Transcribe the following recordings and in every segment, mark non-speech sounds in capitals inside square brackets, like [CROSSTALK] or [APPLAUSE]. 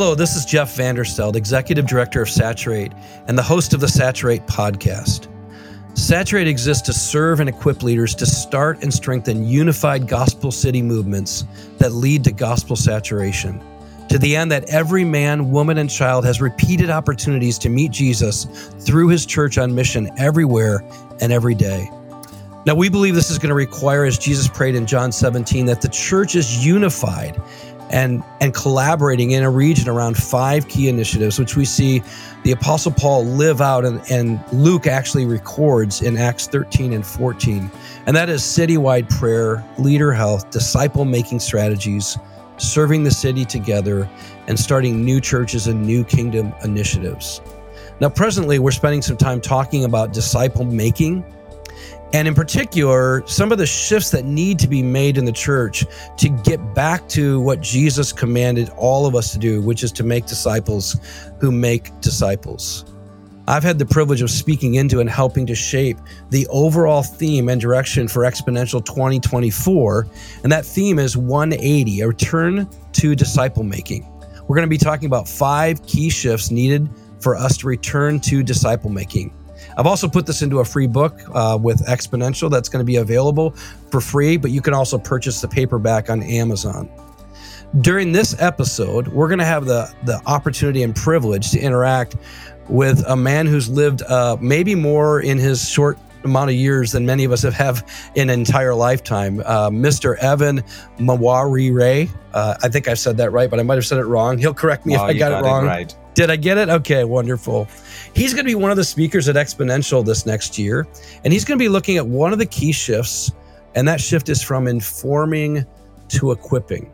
Hello, this is Jeff Vanderstelt, Executive Director of Saturate and the host of the Saturate podcast. Saturate exists to serve and equip leaders to start and strengthen unified gospel city movements that lead to gospel saturation, to the end that every man, woman, and child has repeated opportunities to meet Jesus through his church on mission everywhere and every day. Now, we believe this is going to require, as Jesus prayed in John 17, that the church is unified and and collaborating in a region around five key initiatives, which we see the Apostle Paul live out and, and Luke actually records in Acts 13 and 14. And that is citywide prayer, leader health, disciple making strategies, serving the city together, and starting new churches and new kingdom initiatives. Now, presently, we're spending some time talking about disciple making and in particular, some of the shifts that need to be made in the church to get back to what Jesus commanded all of us to do, which is to make disciples who make disciples. I've had the privilege of speaking into and helping to shape the overall theme and direction for Exponential 2024. And that theme is 180, a return to disciple making. We're going to be talking about five key shifts needed for us to return to disciple making. I've also put this into a free book uh, with Exponential that's going to be available for free, but you can also purchase the paperback on Amazon. During this episode, we're going to have the, the opportunity and privilege to interact with a man who's lived uh, maybe more in his short amount of years than many of us have, have in an entire lifetime. Uh, Mr. Evan Mawarire. Uh, I think I said that right, but I might have said it wrong. He'll correct me if I got, got, it wrong. It right. Did I get it? Okay, wonderful. He's going to be one of the speakers at Exponential this next year, and he's going to be looking at one of the key shifts, and that shift is from informing to equipping.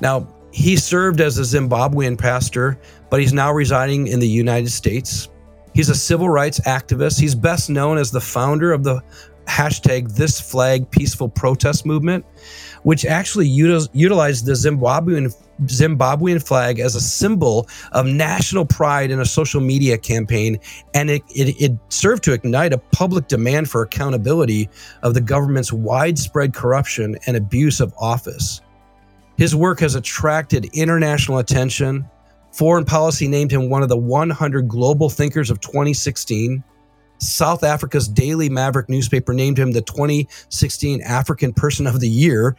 Now, he served as a Zimbabwean pastor, but he's now residing in the United States. He's a civil rights activist. He's best known as the founder of the hashtag This Flag Peaceful Protest Movement, which actually utilized the Zimbabwean Zimbabwean flag as a symbol of national pride in a social media campaign, and it, it, it, served to ignite a public demand for accountability of the government's widespread corruption and abuse of office. His work has attracted international attention. Foreign Policy named him one of the 100 global thinkers of 2016. South Africa's Daily Maverick newspaper named him the 2016 African Person of the Year.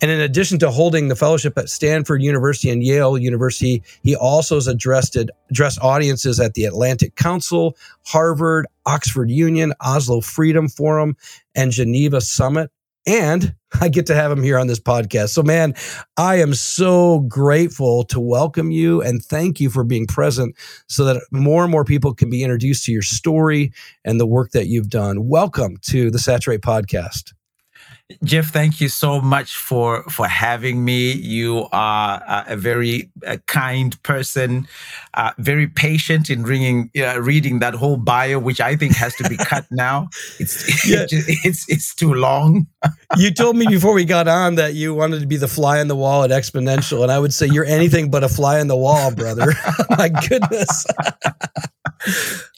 And in addition to holding the fellowship at Stanford University and Yale University, he also has addressed, addressed audiences at the Atlantic Council, Harvard, Oxford Union, Oslo Freedom Forum, and Geneva Summit and I get to have him here on this podcast. So, man, I am so grateful to welcome you and thank you for being present so that more and more people can be introduced to your story and the work that you've done. Welcome to the Saturate Podcast. Jeff, thank you so much for for having me. You are a very kind person, uh, very patient in reading uh, reading that whole bio, which I think has to be cut [LAUGHS] now. It's yeah. it's it's too long. [LAUGHS] you told me before we got on that you wanted to be the fly on the wall at Exponential, and I would say you're anything but a fly on the wall, brother. [LAUGHS] My goodness.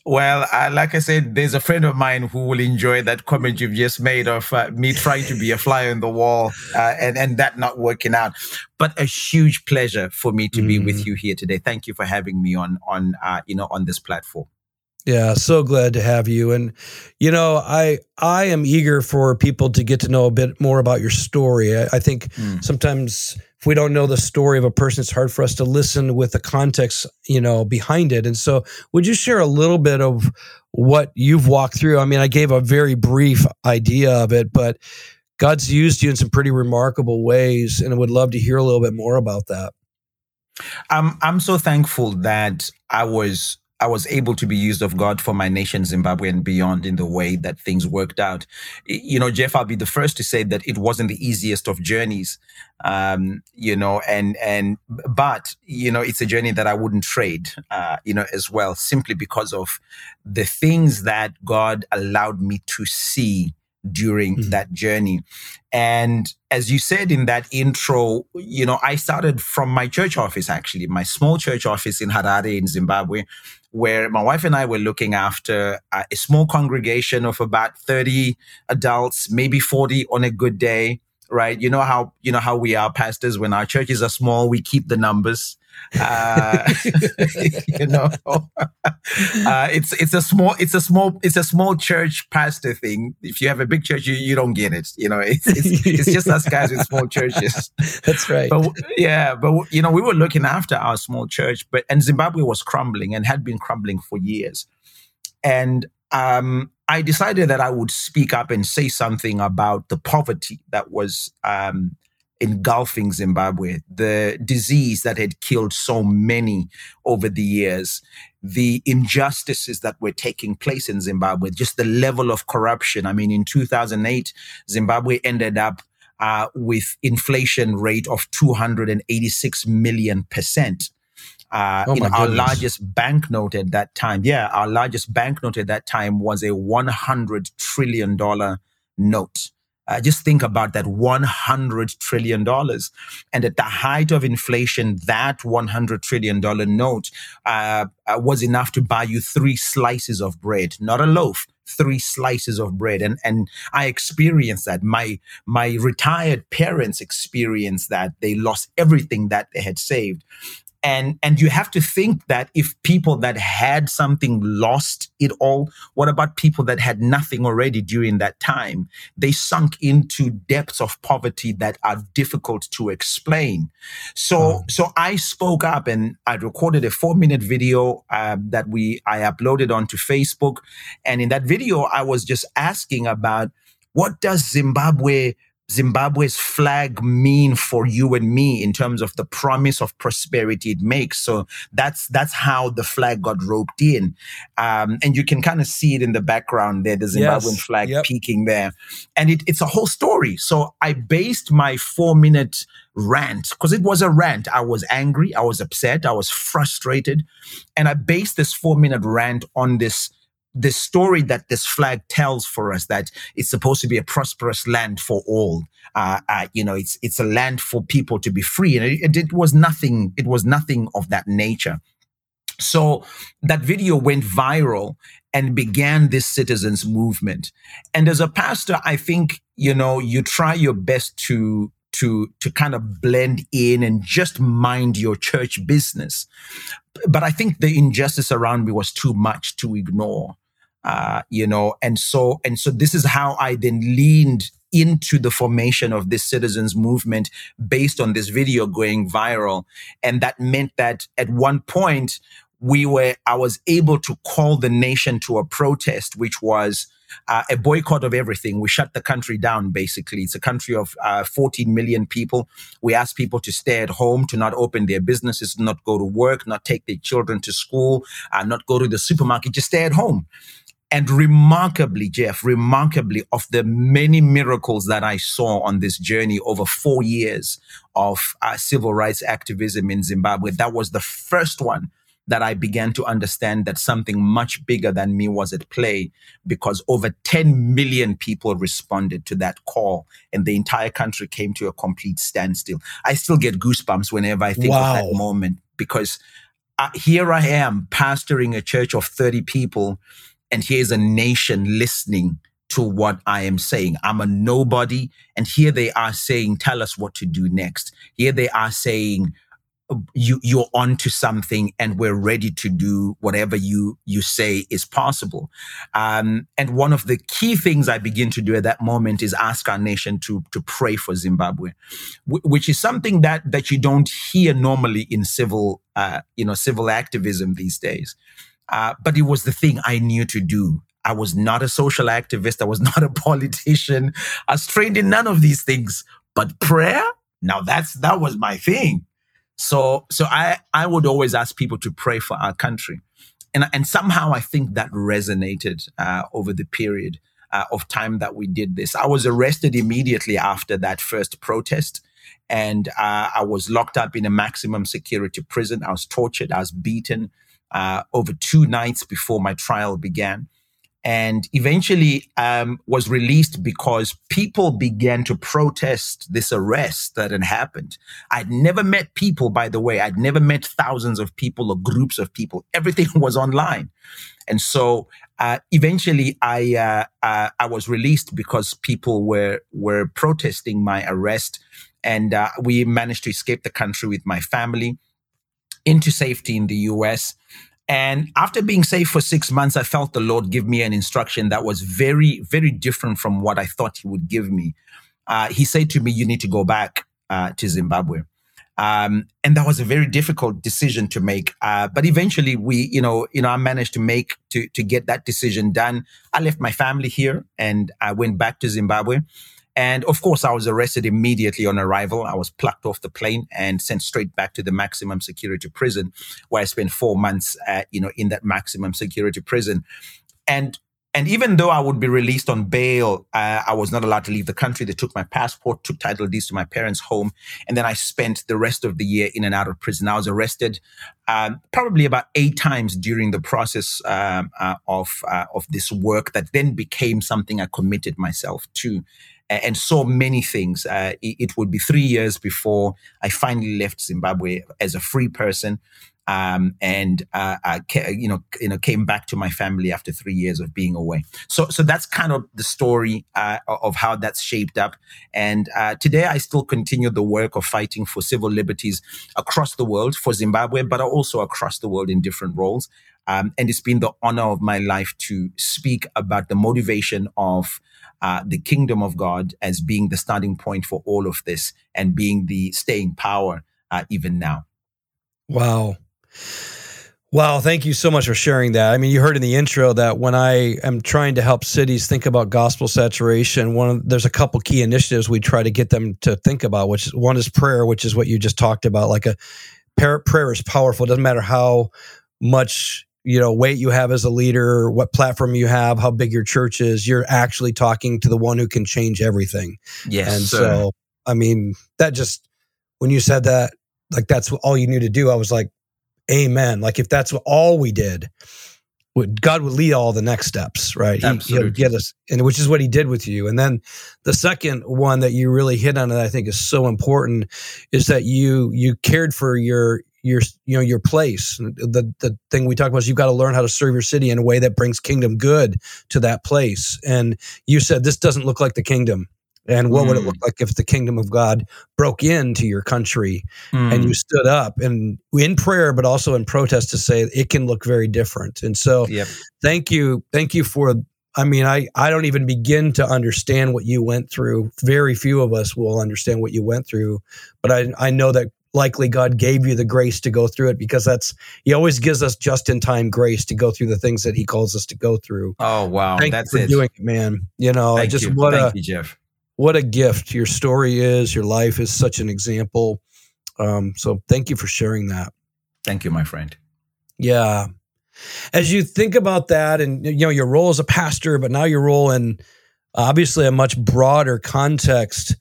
Well, uh, like I said, there's a friend of mine who will enjoy that comment you've just made of uh, me trying to be a fly on the wall uh, and, and that not working out. But a huge pleasure for me to mm. be with mm. you here today. Thank you for having me on on uh, you know on this platform. Yeah, so glad to have you. And you know, I I am eager for people to get to know a bit more about your story. I, I think mm. sometimes if we don't know the story of a person, it's hard for us to listen with the context, you know, behind it. And so, would you share a little bit of what you've walked through? I mean, I gave a very brief idea of it, but God's used you in some pretty remarkable ways, and I would love to hear a little bit more about that. I'm I'm so thankful that I was I was able to be used of God for my nation, Zimbabwe, and beyond in the way that things worked out. You know, Jeff, I'll be the first to say that it wasn't the easiest of journeys. Um, you know, and and but you know, it's a journey that I wouldn't trade. Uh, you know, as well, simply because of the things that God allowed me to see during mm-hmm. that journey. And as you said in that intro, you know, I started from my church office, actually, my small church office in Harare in Zimbabwe, where my wife and I were looking after uh, a small congregation of about 30 adults, maybe 40 on a good day, right? You know how you know how we are pastors when our churches are small, we keep the numbers. Uh, [LAUGHS] you know, [LAUGHS] uh, it's it's a small it's a small it's a small church pastor thing. If you have a big church, you, you don't get it. You know, it's, it's, it's just us guys with small churches. [LAUGHS] That's right. But yeah, but you know, we were looking after our small church, but and Zimbabwe was crumbling and had been crumbling for years, and um, I decided that I would speak up and say something about the poverty that was um, engulfing Zimbabwe, the disease that had killed so many over the years, the injustices that were taking place in Zimbabwe, just the level of corruption. I mean, in 2008, Zimbabwe ended up uh, with inflation rate of 286 million percent. Uh, oh our largest banknote at that time, yeah, our largest banknote at that time was a 100 trillion dollar note. Uh, just think about that $100 trillion. And at the height of inflation, that $100 trillion note uh, uh, was enough to buy you three slices of bread, not a loaf, three slices of bread. And, and I experienced that. My, my retired parents experienced that. They lost everything that they had saved and and you have to think that if people that had something lost it all what about people that had nothing already during that time? They sunk into depths of poverty that are difficult to explain. So oh. so i spoke up and i recorded a four minute video uh, that we i uploaded onto facebook. And in that video i was just asking about what does zimbabwe Zimbabwe's flag mean for you and me in terms of the promise of prosperity it makes? So that's that's how the flag got roped in, um, and you can kind of see it in the background there, the Zimbabwean yes. flag yep. peeking there, and it, it's a whole story. So I based my four minute rant because it was a rant. I was angry, I was upset, I was frustrated, and I based this four minute rant on this the story that this flag tells for us that it's supposed to be a prosperous land for all. Uh, uh, you know, it's it's a land for people to be free, and it, it was nothing. It was nothing of that nature. So that video went viral and began this citizens movement. And as a pastor, I think you know you try your best to to to kind of blend in and just mind your church business. But I think the injustice around me was too much to ignore uh, you know, and so and so this is how I then leaned into the formation of this citizens movement based on this video going viral, and that meant that at one point we were I was able to call the nation to a protest, which was uh, a boycott of everything. We shut the country down, basically. It's a country of uh, 14 million people. We asked people to stay at home, to not open their businesses, not go to work, not take their children to school, uh, not go to the supermarket, just stay at home. And remarkably, Jeff, remarkably, of the many miracles that I saw on this journey over four years of uh, civil rights activism in Zimbabwe, that was the first one that I began to understand that something much bigger than me was at play because over 10 million people responded to that call and the entire country came to a complete standstill. I still get goosebumps whenever I think wow. of that moment because uh, here I am pastoring a church of 30 people and here's a nation listening to what I am saying. I'm a nobody. And here they are saying, tell us what to do next. Here they are saying, you you're onto something and we're ready to do whatever you you say is possible um, and one of the key things i begin to do at that moment is ask our nation to to pray for zimbabwe w- which is something that that you don't hear normally in civil uh, you know civil activism these days uh, but it was the thing I knew to do. I was not a social activist. I was [LAUGHS] not a politician. I was trained in none of these things. But prayer, now that's that was my thing. So so I I would always ask people to pray for our country, and and somehow I think that resonated uh, over the period uh, of time that we did this. I was arrested immediately after that first protest and uh, I was locked up in a maximum security prison. I was tortured. I was beaten uh, over two nights before my trial began. and eventually um, was released because people began to protest this arrest that had happened. I'd never met people, by the way, I'd never met thousands of people or groups of people. [LAUGHS] Everything was online. And so uh, eventually I, uh, uh, I was released because people were, were protesting my arrest. And uh, we managed to escape the country with my family into safety in the US. And after being safe for six months, I felt the Lord give me an instruction that was very, very different from what I thought He would give me. Uh, he said to me, You need to go back uh, to Zimbabwe. Um, and that was a very difficult decision to make. Uh, but eventually, we, you know, you know, I managed to make to to get that decision done. I left my family here and I went back to Zimbabwe. And of course, I was arrested immediately on arrival. I was plucked off the plane and sent straight back to the maximum security prison, where I spent four months, uh, you know, in that maximum security prison. And and even though I would be released on bail, uh, I was not allowed to leave the country. They took my passport, took title deeds to my parents' home, and then I spent the rest of the year in and out of prison. I was arrested um, probably about eight times during the process um, uh, of uh, of this work that then became something I committed myself to and saw many things. Uh, it, it, would be three years before I finally left Zimbabwe as a free person. Um, and uh, I, you know, you know, came back to my family after three years of being away. So, so that's kind of the story uh, of how that's shaped up. And uh, today, I still continue the work of fighting for civil liberties across the world for Zimbabwe, but also across the world in different roles. Um, and it's been the honor of my life to speak about the motivation of uh, the kingdom of God as being the starting point for all of this and being the staying power uh, even now. Wow. Wow, thank you so much for sharing that. I mean, you heard in the intro that when I am trying to help cities think about gospel saturation, one of, there's a couple key initiatives we try to get them to think about, which one is prayer, which is what you just talked about. Like a prayer, prayer is powerful. It doesn't matter how much you know weight you have as a leader what platform you have how big your church is you're actually talking to the one who can change everything yes and sir. so i mean that just when you said that like that's all you need to do i was like amen like if that's all we did God would lead all the next steps, right? He, will get us, and which is what He did with you. And then the second one that you really hit on that I think is so important is that you you cared for your your you know your place the the thing we talk about is you've got to learn how to serve your city in a way that brings kingdom good to that place and you said this doesn't look like the kingdom and what mm. would it look mm. like if the kingdom of god broke into your country mm. and you mm. stood up and in prayer but also in protest to say it can look very different and so yep. thank you thank you for I mean, I, I don't even begin to understand what you went through. Very few of us will understand what you went through, but I, I know that likely God gave you the grace to go through it because that's He always gives us just in time grace to go through the things that He calls us to go through. Oh wow, Thank that's you for it. doing it, man. You know, Thank just you. what Thank a you, Jeff. what a gift your story is. Your life is such an example. Um, so thank you for sharing that. Thank you, my friend. Yeah. As you think about that, and you know your role as a pastor, but now your role in obviously a much broader context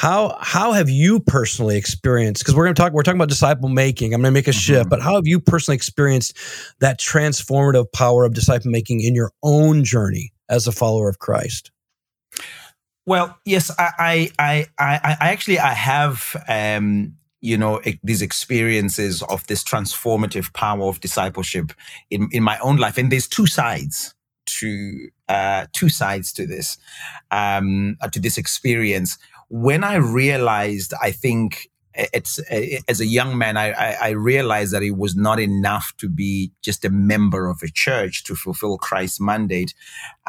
how how have you personally experienced? Because we're going to talk. We're talking about disciple making. I'm going to make a shift, mm-hmm. but how have you personally experienced that transformative power of disciple making in your own journey as a follower of Christ? Well, yes, I I I, I actually I have um, you know these experiences of this transformative power of discipleship in in my own life, and there's two sides to uh, two sides to this um, to this experience when I realized, I think it's as a young man, I, I, realized that it was not enough to be just a member of a church to fulfill Christ's mandate.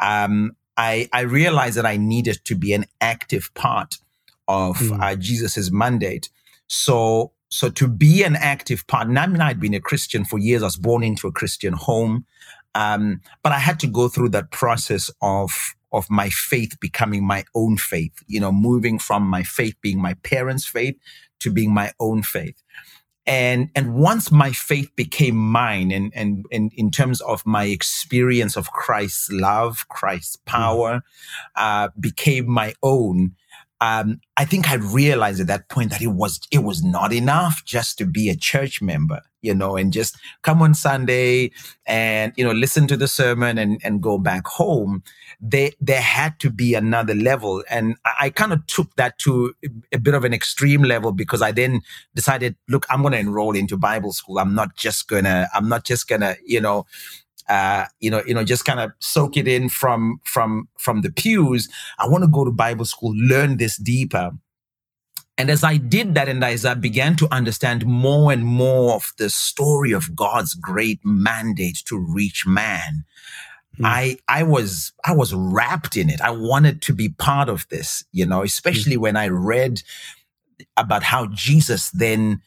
Um, I, I realized that I needed to be an active part of mm. uh, Jesus's mandate. So, so to be an active part, I mean, I'd been a Christian for years. I was born into a Christian home. Um, but I had to go through that process of of my faith becoming my own faith, you know, moving from my faith being my parents' faith to being my own faith. And, and once my faith became mine and, and, and in terms of my experience of Christ's love, Christ's mm-hmm. power, uh, became my own, um, I think I realized at that point that it was it was not enough just to be a church member, you know, and just come on Sunday and you know listen to the sermon and and go back home. There there had to be another level, and I, I kind of took that to a bit of an extreme level because I then decided, look, I'm going to enroll into Bible school. I'm not just gonna I'm not just gonna you know uh, you know, you know, just kind of soak it in from from from the pews. I want to go to Bible school, learn this deeper. And as I did that, and as I began to understand more and more of the story of God's great mandate to reach man, mm. I I was I was wrapped in it. I wanted to be part of this, you know, especially mm. when I read about how Jesus then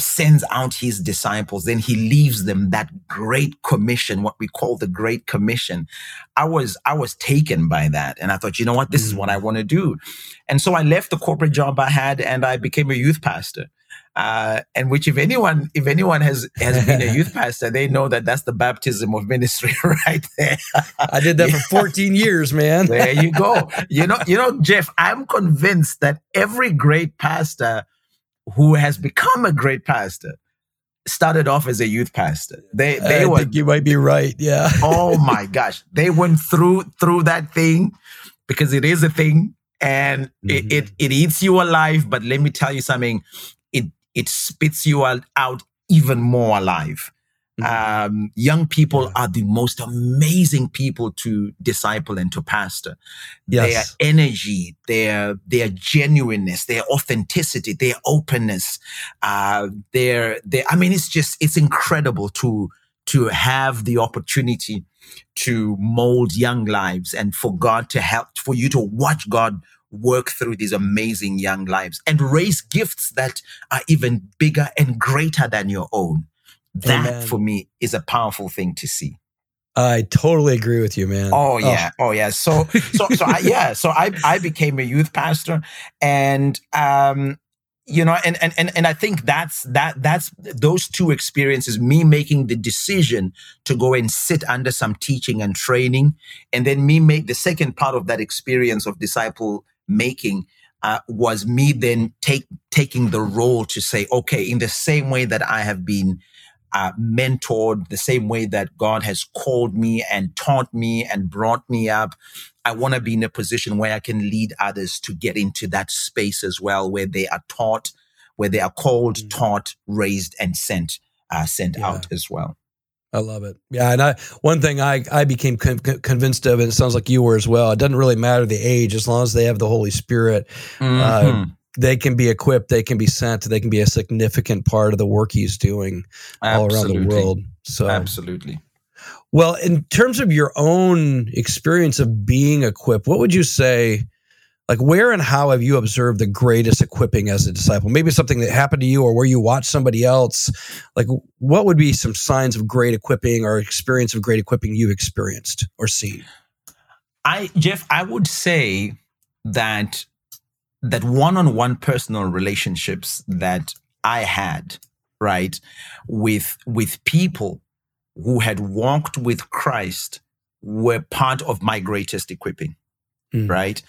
sends out his disciples, then he leaves them that great commission, what we call the Great Commission. I was, I was taken by that. And I thought, you know what? This is what I mm. want to do. And so I left the corporate job I had and I became a youth pastor. Uh, and which if anyone if anyone has has been a youth [LAUGHS] pastor they know that that's the baptism of ministry [LAUGHS] right there i did that [LAUGHS] yeah. for 14 years man there you go you know you know jeff i'm convinced that every great pastor who has become a great pastor started off as a youth pastor. They they I were think you might be right. Yeah. oh [LAUGHS] my gosh. They went through through that thing because it is a thing and mm-hmm. it, it, it eats you alive. But let me tell you something, it it spits you out, out even more alive. Mm-hmm. Um, young people are the most amazing people to disciple and to pastor. Yes. Their energy, their their genuineness, their authenticity, their openness, uh, their their. I mean, it's just it's incredible to to have the opportunity to mold young lives and for God to help for you to watch God work through these amazing young lives and raise gifts that are even bigger and greater than your own. That Amen. for me is a powerful thing to see. I totally agree with you, man. Oh, yeah, oh, oh yeah. So so so I, yeah, [LAUGHS] so I I became a youth pastor, and um, you know, and and and and I think that's that that's those two experiences. Me making the decision to go and sit under some teaching and training, and then me make the second part of that experience of disciple making uh, was me then take taking the role to say, okay, in the same way that I have been uh, mentored the same way that God has called me and taught me and brought me up. I want to be in a position where I can lead others to get into that space as well, where they are taught, where they are called, mm-hmm. taught, raised, and sent, uh, sent yeah. out as well. I love it. Yeah, and I one thing I I became con- convinced of, and it sounds like you were as well. It doesn't really matter the age as long as they have the Holy Spirit. Uh, mm-hmm. Uh, they can be equipped, they can be sent, they can be a significant part of the work he's doing Absolutely. all around the world. So Absolutely. Well, in terms of your own experience of being equipped, what would you say? Like, where and how have you observed the greatest equipping as a disciple? Maybe something that happened to you or where you watched somebody else. Like, what would be some signs of great equipping or experience of great equipping you've experienced or seen? I, Jeff, I would say that that one-on-one personal relationships that I had, right, with with people who had walked with Christ were part of my greatest equipping. Mm. Right.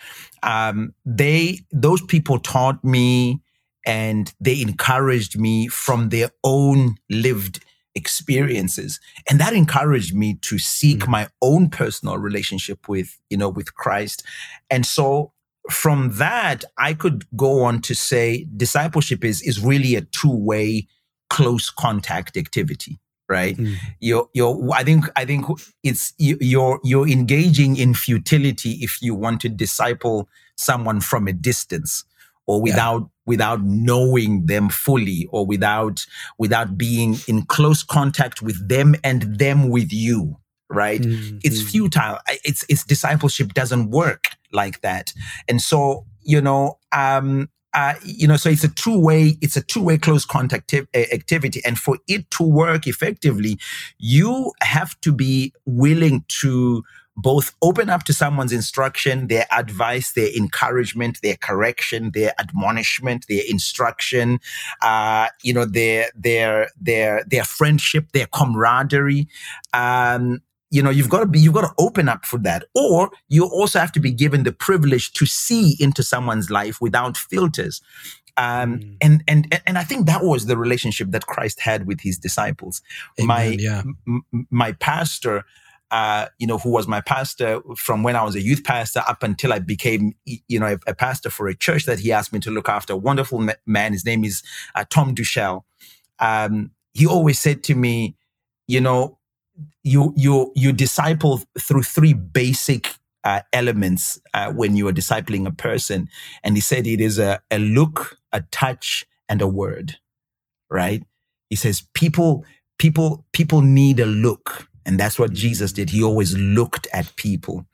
Um, they those people taught me and they encouraged me from their own lived experiences and that encouraged me to seek mm. my own personal relationship with you know with christ and so from that, I could go on to say discipleship is, is really a two way close contact activity right mm. you're you're i think i think it's you're you're engaging in futility if you want to disciple someone from a distance or without yeah. without knowing them fully or without without being in close contact with them and them with you right mm-hmm. it's futile it's it's discipleship doesn't work like that. And so, you know, um, uh, you know, so it's a two-way, it's a two-way close contact activity. And for it to work effectively, you have to be willing to both open up to someone's instruction, their advice, their encouragement, their correction, their admonishment, their instruction, uh, you know, their their their their friendship, their camaraderie, um, you know you've got to be you've got to open up for that or you also have to be given the privilege to see into someone's life without filters um, mm. and and and I think that was the relationship that Christ had with his disciples. Amen, my yeah. m- my pastor, uh, you know, who was my pastor from when I was a youth pastor up until I became, you know, a, a pastor for a church that he asked me to look after. A wonderful man. His name is uh, Tom Duchel. Um, he always said to me, you know, you you you disciple through three basic uh, elements uh, when you are discipling a person. And he said it is a, a look, a touch, and a word, right? He says people, people, people need a look. And that's what Jesus did. He always looked at people.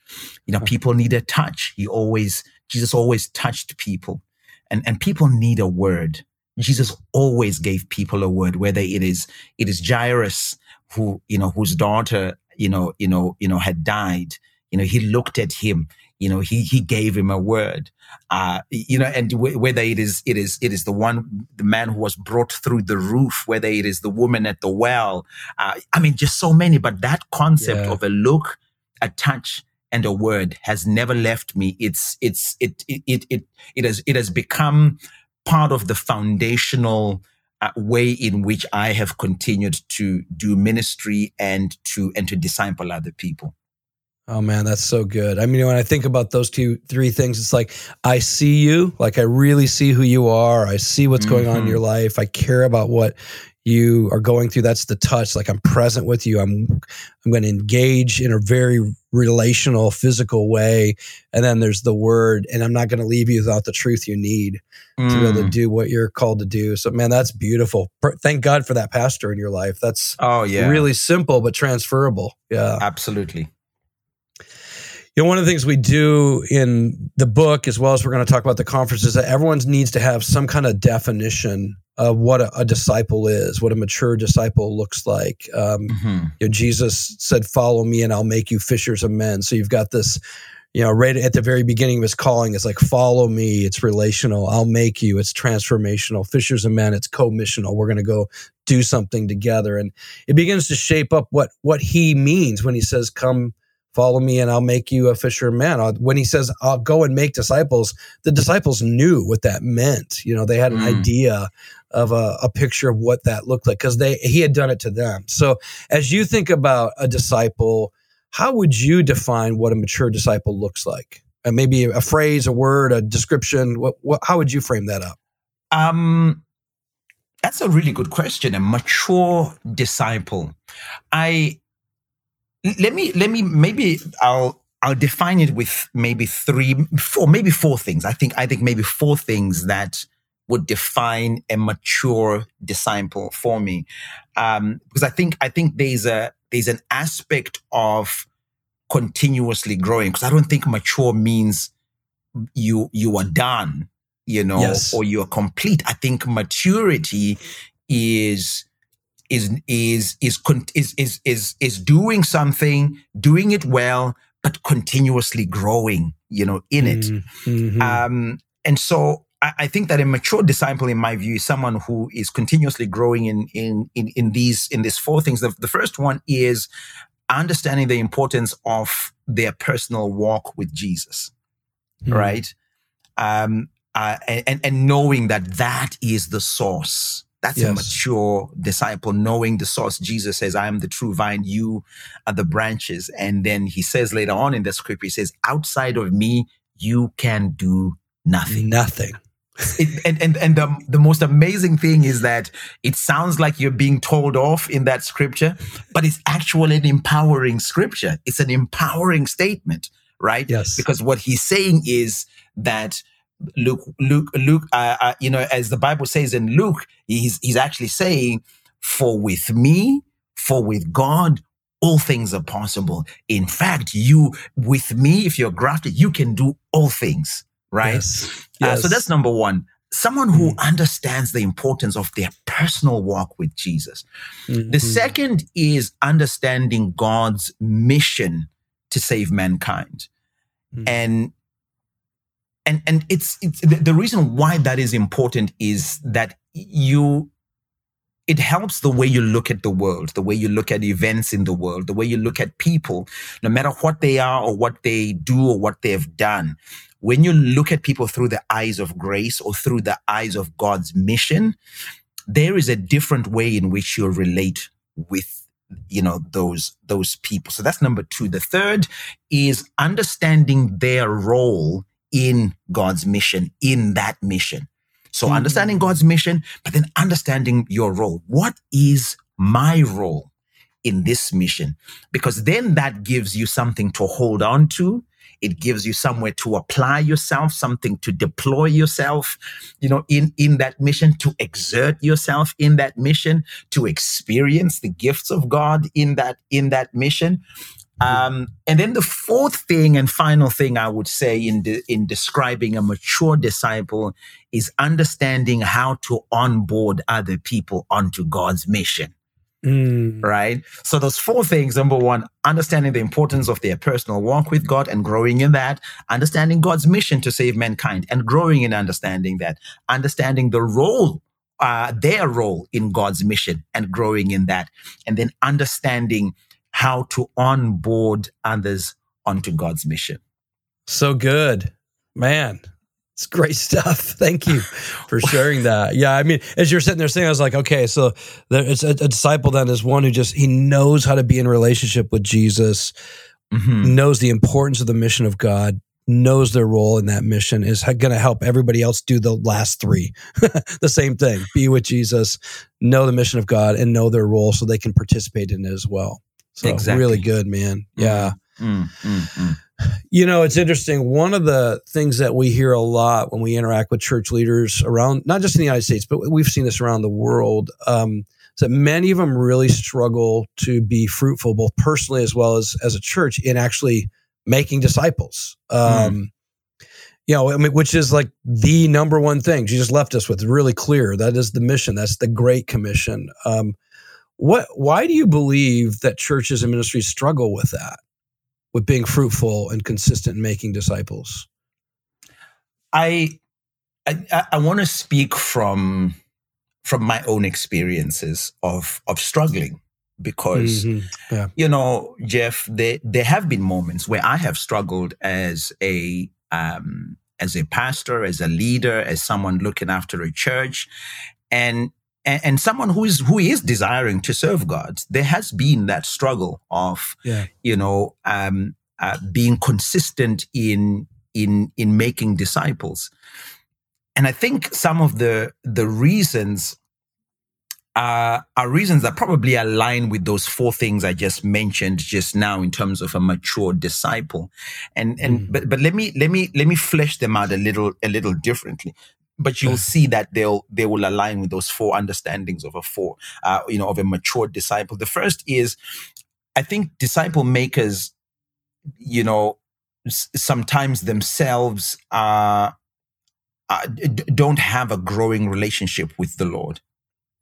You know, people need a touch. He always, Jesus always touched people. And, and people need a word. Jesus always gave people a word, whether it is, it is Jairus who, you know, whose daughter, you know, you know, you know, had died you know, he looked at him. You know, he he gave him a word. Uh, you know, and w- whether it is it is it is the one the man who was brought through the roof, whether it is the woman at the well. Uh, I mean, just so many. But that concept yeah. of a look, a touch, and a word has never left me. It's it's it it it it, it has it has become part of the foundational way in which I have continued to do ministry and to and to disciple other people. Oh man, that's so good. I mean, when I think about those two, three things, it's like I see you, like I really see who you are. I see what's going mm-hmm. on in your mm-hmm. life. I care about what you are going through. That's the touch. Like I'm present with you. I'm I'm going to engage in a very relational, physical way. And then there's the word, and I'm not going to leave you without the truth you need mm. to be able to mm. do what you're called to do. So, man, that's beautiful. Thank God for that pastor in your life. That's oh yeah, really simple but transferable. Yeah, absolutely. You know, one of the things we do in the book, as well as we're going to talk about the conference, is that everyone needs to have some kind of definition of what a, a disciple is, what a mature disciple looks like. Um, mm-hmm. you know, Jesus said, "Follow me, and I'll make you fishers of men." So you've got this you know, right at the very beginning of his calling, it's like, follow me. It's relational. I'll make you. It's transformational. Fishers of men. It's co-missional. We're going to go do something together. And it begins to shape up what, what he means when he says, come follow me and I'll make you a fisher man. Uh, when he says, I'll go and make disciples, the disciples knew what that meant. You know, they had an mm. idea of a, a, picture of what that looked like because they he had done it to them. So as you think about a disciple, how would you define what a mature disciple looks like? And maybe a phrase, a word, a description. What, what how would you frame that up? Um, that's a really good question. A mature disciple. I let me let me maybe I'll I'll define it with maybe three, four, maybe four things. I think I think maybe four things that would define a mature disciple for me, um, because I think I think there's a there's an aspect of continuously growing because I don't think mature means you you are done, you know, yes. or you are complete. I think maturity is is is is is is is, is doing something, doing it well, but continuously growing, you know, in it. Mm-hmm. Um, and so I, I, think that a mature disciple, in my view, is someone who is continuously growing in in in, in these in these four things. The, the first one is understanding the importance of their personal walk with Jesus, mm. right? Um, uh, and and knowing that that is the source that's yes. a mature disciple, knowing the source. Jesus says, I am the true vine, you are the branches. And then he says later on in the scripture, he says, outside of me, you can do nothing. Nothing. It, and and, and the, the most amazing thing is that it sounds like you're being told off in that scripture, but it's actually an empowering scripture. It's an empowering statement, right? Yes. Because what he's saying is that Luke, Luke, Luke, uh, uh, you know, as the Bible says in Luke, he's, he's actually saying, for with me, for with God, all things are possible. In fact, you, with me, if you're grafted, you can do all things, right? Yes. Yes. Uh, so that's number one. Someone who mm. understands the importance of their personal walk with Jesus. Mm-hmm. The second is understanding God's mission to save mankind. Mm. And and and it's, it's the, the reason why that is important is that you it helps the way you look at the world, the way you look at events in the world, the way you look at people, no matter what they are or what they do or what they have done. When you look at people through the eyes of grace or through the eyes of God's mission, there is a different way in which you relate with you know those those people so that's number 2 the third is understanding their role in God's mission in that mission so mm-hmm. understanding God's mission, but then understanding your role. What is my role in this mission? Because then that gives you something to hold on to. It gives you somewhere to apply yourself, something to deploy yourself, you know, in, in that mission, to exert yourself in that mission, to experience the gifts of God in that, in that mission. Um, and then the fourth thing and final thing I would say in de- in describing a mature disciple is understanding how to onboard other people onto God's mission. Mm. Right. So those four things. Number one, understanding the importance of their personal walk with God and growing in that, understanding God's mission to save mankind and growing in understanding that, understanding the role uh, their role in God's mission and growing in that, and then understanding how to onboard others onto God's mission. So good, man. It's great stuff. [LAUGHS] Thank you for sharing that. Yeah, I mean, as you're sitting there saying, I was like, okay, so there, it's a, a, disciple then is one who just he knows how to be in relationship with Jesus, mm-hmm. knows the importance of the mission of God, knows their role in that mission is going to help everybody else do the last three. [LAUGHS] the same thing: be with Jesus, know the mission of God, and know their role so they can participate in it as well. So exactly. really good, man. Yeah. Mm, mm, mm. You know, it's interesting. One of the things that we hear a lot when we interact with church leaders around, not just in the United States, but we've seen this around the world, um, is that many of them really struggle to be fruitful, both personally as well as as a church, in actually making disciples. Mm. Um, you know, I mean, which is like the number one thing she just left us with really clear. That is the mission. That's the Great Commission. Um, what? Why do you believe that churches and ministries struggle with that, with being fruitful and consistent in making disciples? I I, I want to speak from from my own experiences of of struggling because mm-hmm. yeah. you know Jeff there there have been moments where I have struggled as a um as a pastor as a leader as someone looking after a church and and, and, someone who is who is desiring to serve God, there has been that struggle of, yeah. you know, um, uh, being consistent in in in making disciples. And I think some of the the reasons uh, are reasons that probably align with those four things I just mentioned just now in terms of a mature disciple. And and mm. but but let me let me let me flesh them out a little a little differently but you'll see that they'll they will align with those four understandings of a four uh, you know of a mature disciple the first is i think disciple makers you know s- sometimes themselves uh, uh, d- don't have a growing relationship with the lord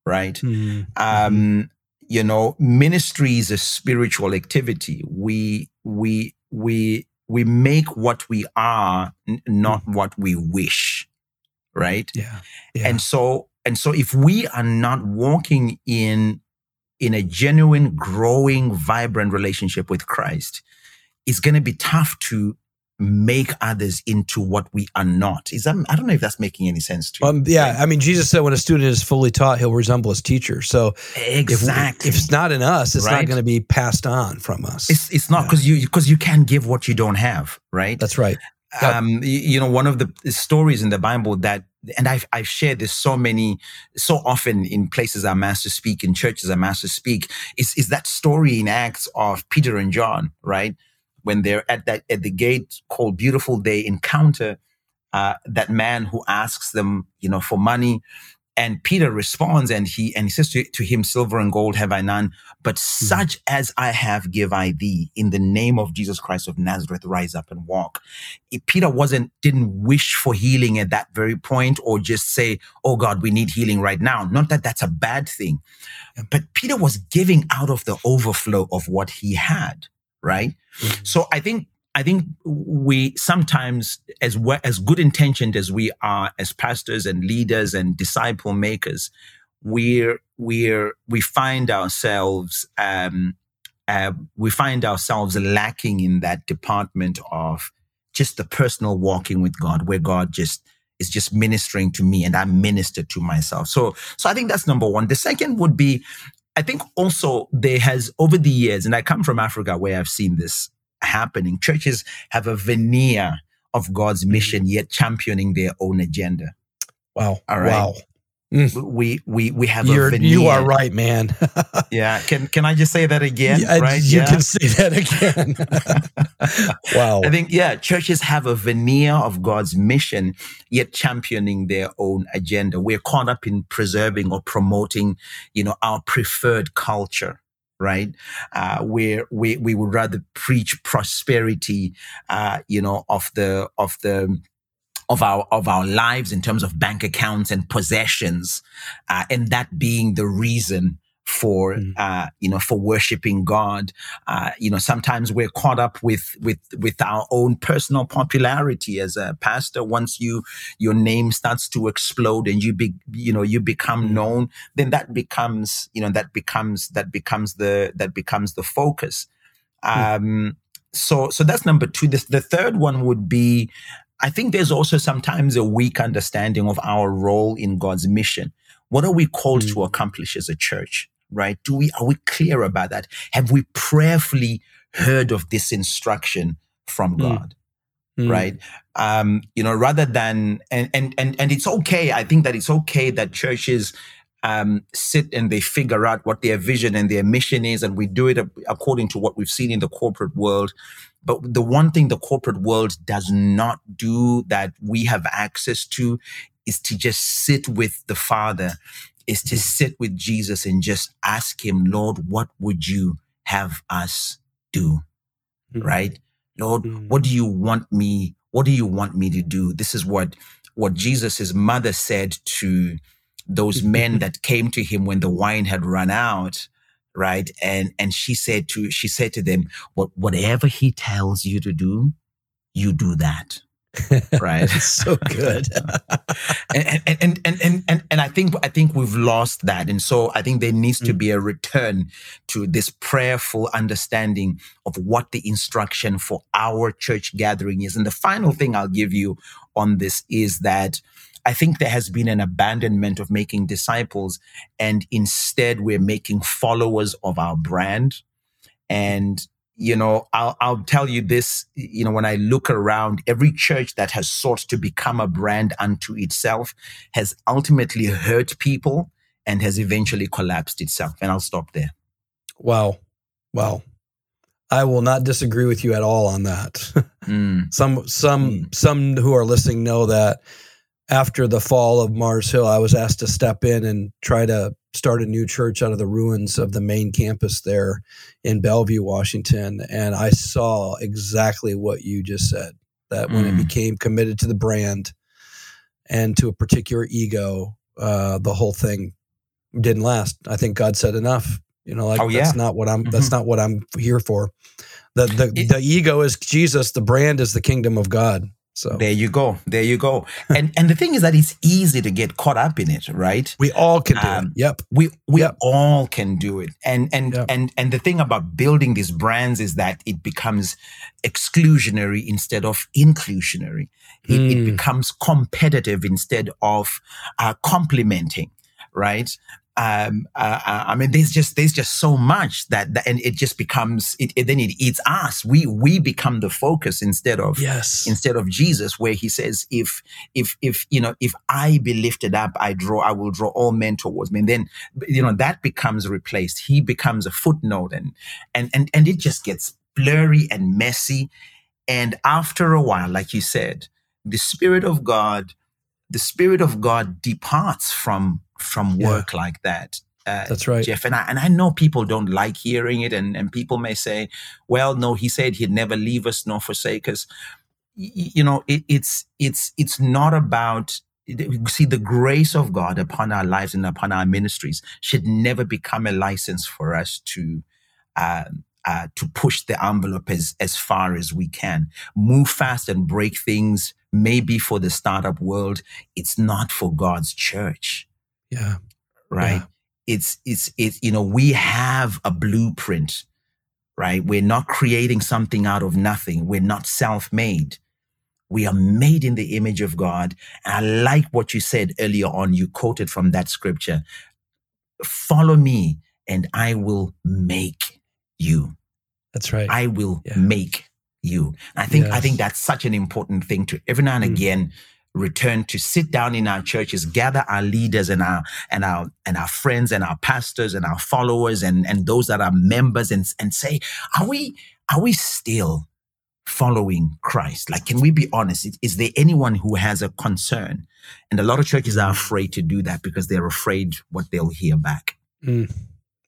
right mm-hmm. um mm-hmm. you know ministry is a spiritual activity we we we we make what we are n- not mm-hmm. what we wish right? Yeah. yeah. And so and so if we are not walking in in a genuine, growing, vibrant relationship with Christ, it's going to be tough to make others into what we are not. Is that I don't know if that's making any sense to you. Um, yeah, right? I mean, Jesus said when a student is fully taught, he'll resemble his teacher. So exactly, if, if it's not in us, it's right? not going to be passed on from us. It's it's not because yeah. you because you can't give what you don't have, right? That's right. Um, you know, one of the stories in the Bible that and I've, I've shared this so many, so often in places our masters speak, in churches our masters speak, is, is that story in Acts of Peter and John, right? When they're at that, at the gate called Beautiful, they encounter, uh, that man who asks them, you know, for money. And Peter responds and he, and he says to, to him, silver and gold have I none, but mm-hmm. such as I have give I thee in the name of Jesus Christ of Nazareth, rise up and walk. If Peter wasn't, didn't wish for healing at that very point or just say, Oh God, we need healing right now. Not that that's a bad thing, but Peter was giving out of the overflow of what he had. Right. Mm-hmm. So I think I think we sometimes, as well, as good intentioned as we are as pastors and leaders and disciple makers, we're we're we find ourselves um, uh, we find ourselves lacking in that department of just the personal walking with God, where God just is just ministering to me and I minister to myself. So, so I think that's number one. The second would be, I think also there has over the years, and I come from Africa where I've seen this happening. Churches have a veneer of God's mm-hmm. mission, yet championing their own agenda. Wow. All right. Wow. Mm. We we we have You're, a veneer. You are right, man. [LAUGHS] yeah. Can can I just say that again? Yeah, right. You yeah. can say that again. [LAUGHS] wow. I think yeah, churches have a veneer of God's mission, yet championing their own agenda. We're caught up in preserving or promoting, you know, our preferred culture right? Uh, where we, we would rather preach prosperity, uh, you know, of the, of the, of our of our lives in terms of bank accounts and possessions, uh, and that being the reason for mm. uh, you know for worshiping God. Uh, you know, sometimes we're caught up with with with our own personal popularity as a pastor. Once you your name starts to explode and you be you know you become known, then that becomes you know that becomes that becomes the that becomes the focus. Mm. Um, so so that's number two. This, the third one would be I think there's also sometimes a weak understanding of our role in God's mission. What are we called mm. to accomplish as a church? Right? Do we are we clear about that? Have we prayerfully heard of this instruction from mm. God? Mm. Right? Um, you know, rather than and and and and it's okay. I think that it's okay that churches um, sit and they figure out what their vision and their mission is, and we do it according to what we've seen in the corporate world. But the one thing the corporate world does not do that we have access to is to just sit with the Father, is to sit with Jesus and just ask Him, Lord, what would you have us do? Mm-hmm. Right? Lord, mm-hmm. what do you want me? What do you want me to do? This is what what Jesus' mother said to those [LAUGHS] men that came to him when the wine had run out right? And and she said to she said to them, "What whatever he tells you to do, you do that." Right. [LAUGHS] So good. [LAUGHS] And, and, and and and and i think i think we've lost that. And so i think there needs to mm. be a return to this prayerful understanding of what the instruction for our church gathering is. And the final thing i'll give you on this is that I think there has been an abandonment of making disciples, and instead we're making followers of our brand. And you know, I'll, I'll tell you this, you know, when I look around, every church that has sought to become a brand unto itself has ultimately hurt people and has eventually collapsed itself. And I'll stop there. Wow. Wow. I will not disagree with you at all on that. [LAUGHS] mm. Some, some, mm. some who are listening know that after the fall of Mars Hill, I was asked to step in and try to start a new church out of the ruins of the main campus there in Bellevue, Washington. And I saw exactly what you just said that when mm. it became committed to the brand and to a particular ego, uh, the whole thing didn't last. I think God said enough. You know, like oh, yeah. that's not what I'm. Mm-hmm. That's not what I'm here for. The the it, the ego is Jesus. The brand is the kingdom of God. So there you go. There you go. [LAUGHS] and and the thing is that it's easy to get caught up in it, right? We all can do um, it. Yep. We we yep. all can do it. And and yep. and and the thing about building these brands is that it becomes exclusionary instead of inclusionary. It, mm. it hmm. becomes competitive instead of uh, complementing, right? Um, uh, uh, I mean, there's just there's just so much that, that and it just becomes it, it, then it eats us. We we become the focus instead of yes instead of Jesus, where he says, if if if you know if I be lifted up, I draw I will draw all men towards me. And then you know that becomes replaced. He becomes a footnote, and and and and it just gets blurry and messy. And after a while, like you said, the Spirit of God, the Spirit of God departs from from work yeah. like that. Uh, That's right, Jeff. And I and I know people don't like hearing it, and and people may say, "Well, no, he said he'd never leave us nor forsake us." Y- you know, it, it's it's it's not about see the grace of God upon our lives and upon our ministries should never become a license for us to. Uh, uh, to push the envelope as, as far as we can. Move fast and break things, maybe for the startup world. It's not for God's church. Yeah. right? Yeah. It's it's it's you know we have a blueprint, right? We're not creating something out of nothing. We're not self-made. We are made in the image of God. And I like what you said earlier on. You quoted from that scripture. Follow me and I will make you. That's right. I will yeah. make you. I think yes. I think that's such an important thing to every now and mm. again return to sit down in our churches, gather our leaders and our and our and our friends and our pastors and our followers and and those that are members and and say, are we are we still following Christ? Like, can we be honest? Is, there anyone who has a concern? And a lot of churches are afraid to do that because they're afraid what they'll hear back. Mm.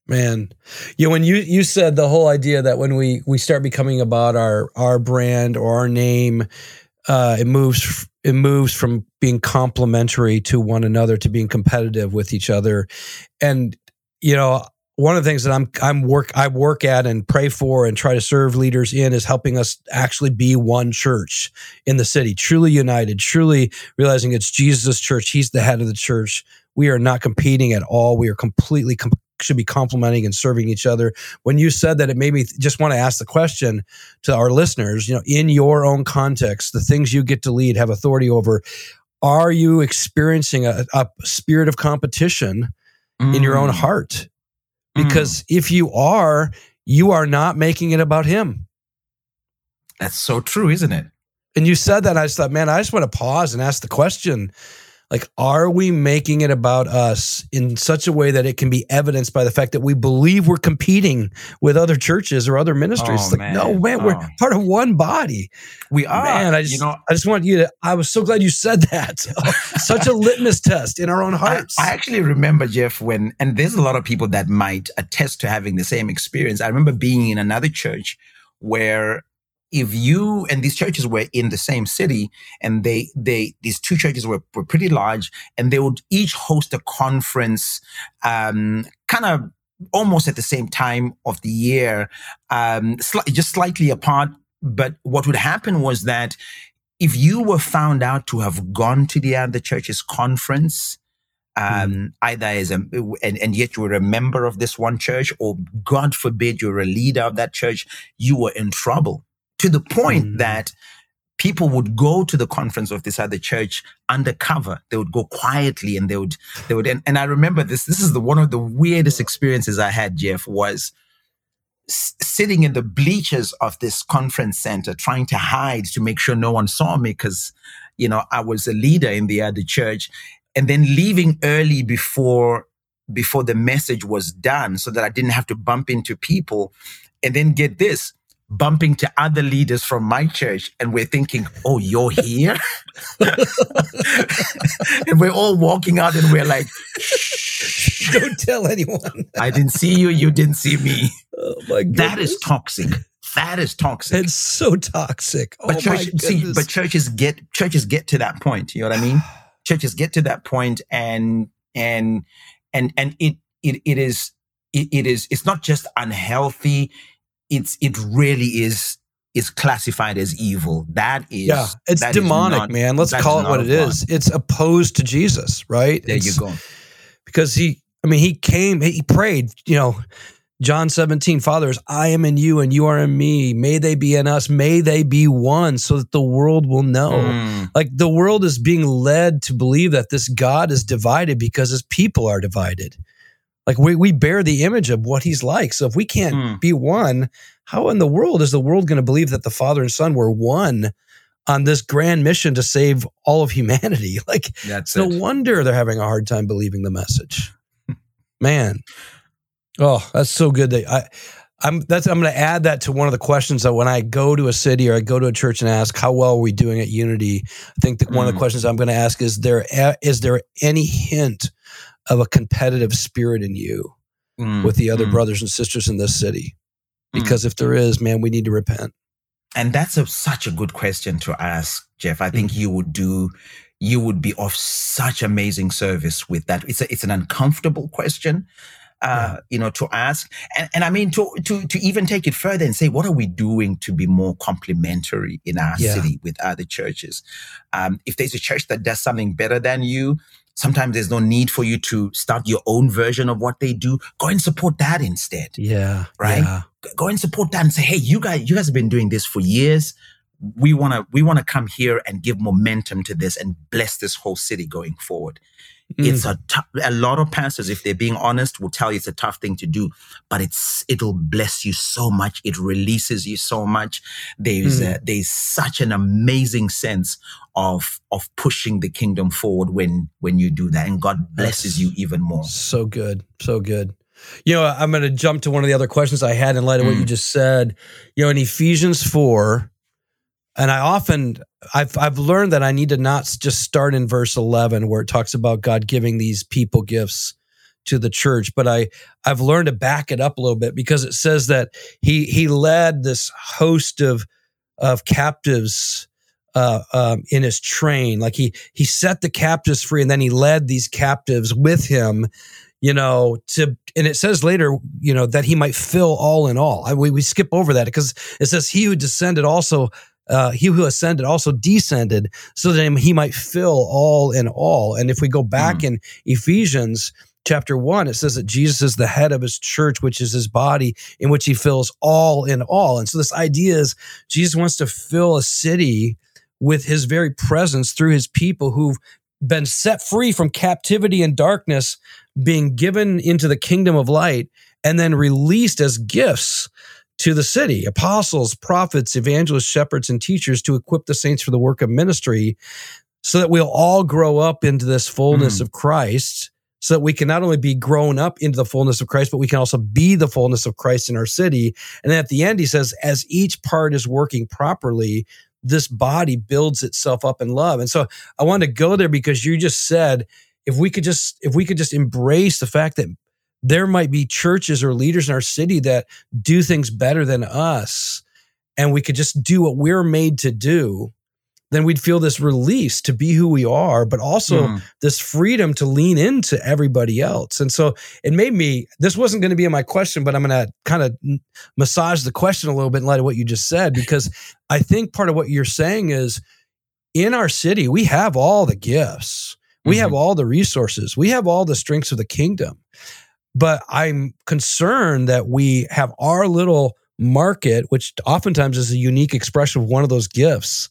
Man, you know, when you you said the whole idea that when we we start becoming about our our brand or our name, uh, it moves it moves from being complementary to one another to being competitive with each other, and you know one of the things that I'm I'm work I work at and pray for and try to serve leaders in is helping us actually be one church in the city, truly united, truly realizing it's Jesus' church. He's the head of the church. We are not competing at all. We are completely com- should be complementing and serving each other. When you said that, it made me just want to ask the question to our listeners, you know, in your own context, the things you get to lead, have authority over, are you experiencing a, a spirit of competition mm. in your own mm. heart? Because mm. if you are, you are not making it about him. That's so true, isn't it? And you said that, I just thought, man, I just want to pause and ask the question like, are we making it about us in such a way that it can be evidenced by the fact that we believe we're competing with other churches or other ministries? Oh, like, man. no, man, oh. we're part of one body. We are. Man, I just, you know, I just want you to. I was so glad you said that. [LAUGHS] such a litmus test in our own hearts. I, I actually remember Jeff when, and there's a lot of people that might attest to having the same experience. I remember being in another church where if you and these churches were in the same city and they they these two churches were, were pretty large and they would each host a conference um, kind of almost at the same time of the year um, sli- just slightly apart but what would happen was that if you were found out to have gone to the other church's conference um, mm. either as a and, and yet you were a member of this one church or god forbid you're a leader of that church you were in trouble to the point mm. that people would go to the conference of this other church undercover. They would go quietly and they would, they would, and, and I remember this, this is the, one of the weirdest experiences I had, Jeff, was s- sitting in the bleachers of this conference center, trying to hide to make sure no one saw me because, you know, I was a leader in the other church and then leaving early before, before the message was done so that I didn't have to bump into people. And then get this, bumping to other leaders from my church and we're thinking, oh, you're here? [LAUGHS] and we're all walking out and we're like, [LAUGHS] don't tell anyone. I didn't see you, you didn't see me. Oh my god. That is toxic. That is toxic. It's so toxic. Oh, but oh church, see, but churches get churches get to that point. You know what I mean? [SIGHS] churches get to that point and and and and it it it is it, it is it's not just unhealthy it's it really is is classified as evil. That is yeah, it's demonic, not, man. Let's call it what it is. It's opposed to Jesus, right? There it's, you go. Because he, I mean, he came, he prayed. You know, John seventeen, Fathers, I am in you, and you are in me. May they be in us. May they be one, so that the world will know. Mm. Like the world is being led to believe that this God is divided because his people are divided. Like we, we bear the image of what he's like. So if we can't mm. be one, how in the world is the world going to believe that the Father and Son were one on this grand mission to save all of humanity? [LAUGHS] Like, That's no it. wonder they're having a hard time believing the message. [LAUGHS] Man, oh, that's so good. That I, I'm that's I'm going to add that to one of the questions that when I go to a city or I go to a church and ask how well are we doing at Unity, I think that mm. one of the hmm. questions I'm going to ask is there is there any hint of a competitive spirit in you mm, with the other mm. brothers and sisters in this city? Mm. Because mm. if there is, man, we need to repent. And that's a, such a good question to ask, Jeff. I think mm. you would do, you would be of such amazing service with that. It's a, it's an uncomfortable question, uh, yeah. you know, to ask. And, and I mean, to, to, to even take it further and say, what are we doing to be more complementary in our yeah. city with other churches? Um, if there's a church that does something better than you, sometimes there's no need for you to start your own version of what they do. Go and support that instead. Yeah. Right. Yeah. Go and support that and say, hey, you guys, you guys have been doing this for years. We want to we want to come here and give momentum to this and bless this whole city going forward. Mm. It's a t- a lot of pastors, if they're being honest, will tell you it's a tough thing to do, but it's it'll bless you so much. It releases you so much. There's mm. a, there's such an amazing sense of of pushing the kingdom forward when when you do that, and God blesses you even more. So good, so good. You know, I'm going to jump to one of the other questions I had in light of mm. what you mm. just said. You know, in Ephesians four, and I often I've I've learned that I need to not just start in verse 11 where it talks about God giving these people gifts to the church, but I I've learned to back it up a little bit because it says that he he led this host of of captives uh, um, in his train, like he he set the captives free, and then he led these captives with him, you know, to and it says later, you know, that he might fill all in all. I, we we skip over that because it says he who descended also uh, he who ascended also descended so that he might fill all in all. And if we go back mm. in Ephesians chapter one, it says that Jesus is the head of his church, which is his body, in which he fills all in all. And so this idea is Jesus wants to fill a city with his very presence through his people who've been set free from captivity and darkness, being given into the kingdom of light, and then released as gifts to the city apostles, prophets, evangelists, shepherds, and teachers to equip the saints for the work of ministry so that we'll all grow up into this fullness mm. of Christ so that we can not only be grown up into the fullness of Christ, but we can also be the fullness of Christ in our city. And then at the end, he says, as each part is working properly, this body builds itself up in love. And so I want to go there because you just said, if we could just if we could just embrace the fact that there might be churches or leaders in our city that do things better than us and we could just do what we're made to do then we'd feel this release to be who we are but also mm. this freedom to lean into everybody else and so it made me this wasn't going to be in my question but i'm going to kind of massage the question a little bit in light of what you just said because [LAUGHS] i think part of what you're saying is in our city we have all the gifts we mm-hmm. have all the resources we have all the strengths of the kingdom but I'm concerned that we have our little market, which oftentimes is a unique expression of one of those gifts.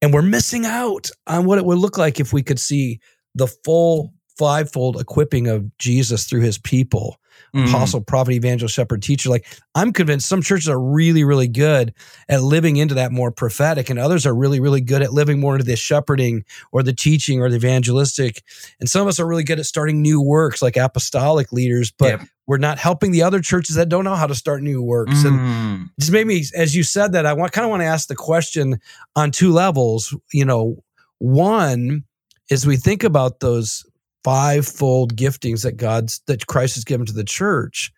And we're missing out on what it would look like if we could see the full fivefold equipping of Jesus through his people mm. apostle, prophet, evangelist, shepherd, teacher. Like I'm convinced some churches are really, really good at living into that more prophetic, and others are really, really good at living more into the shepherding or the teaching or the evangelistic. And some of us are really good at starting new works like apostolic leaders, but we're not helping the other churches that don't know how to start new works. Mm. And just made me, as you said that, I want kind of want to ask the question on two levels. You know, one is we think about those fivefold giftings that God's that Christ has given to the church.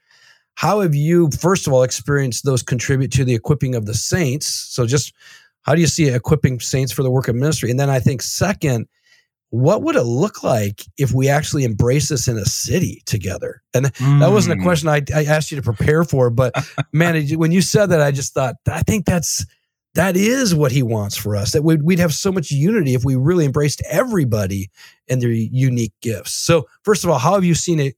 How have you, first of all, experienced those contribute to the equipping of the saints? So, just how do you see equipping saints for the work of ministry? And then I think, second, what would it look like if we actually embrace this in a city together? And mm. that wasn't a hmm. question I, I, asked you to prepare for, but man, [LAUGHS] when you said that, I just thought, I think that's that is what he wants for us that we'd, we'd have so much unity if we really embraced everybody and their unique gifts. So first of all how have you seen it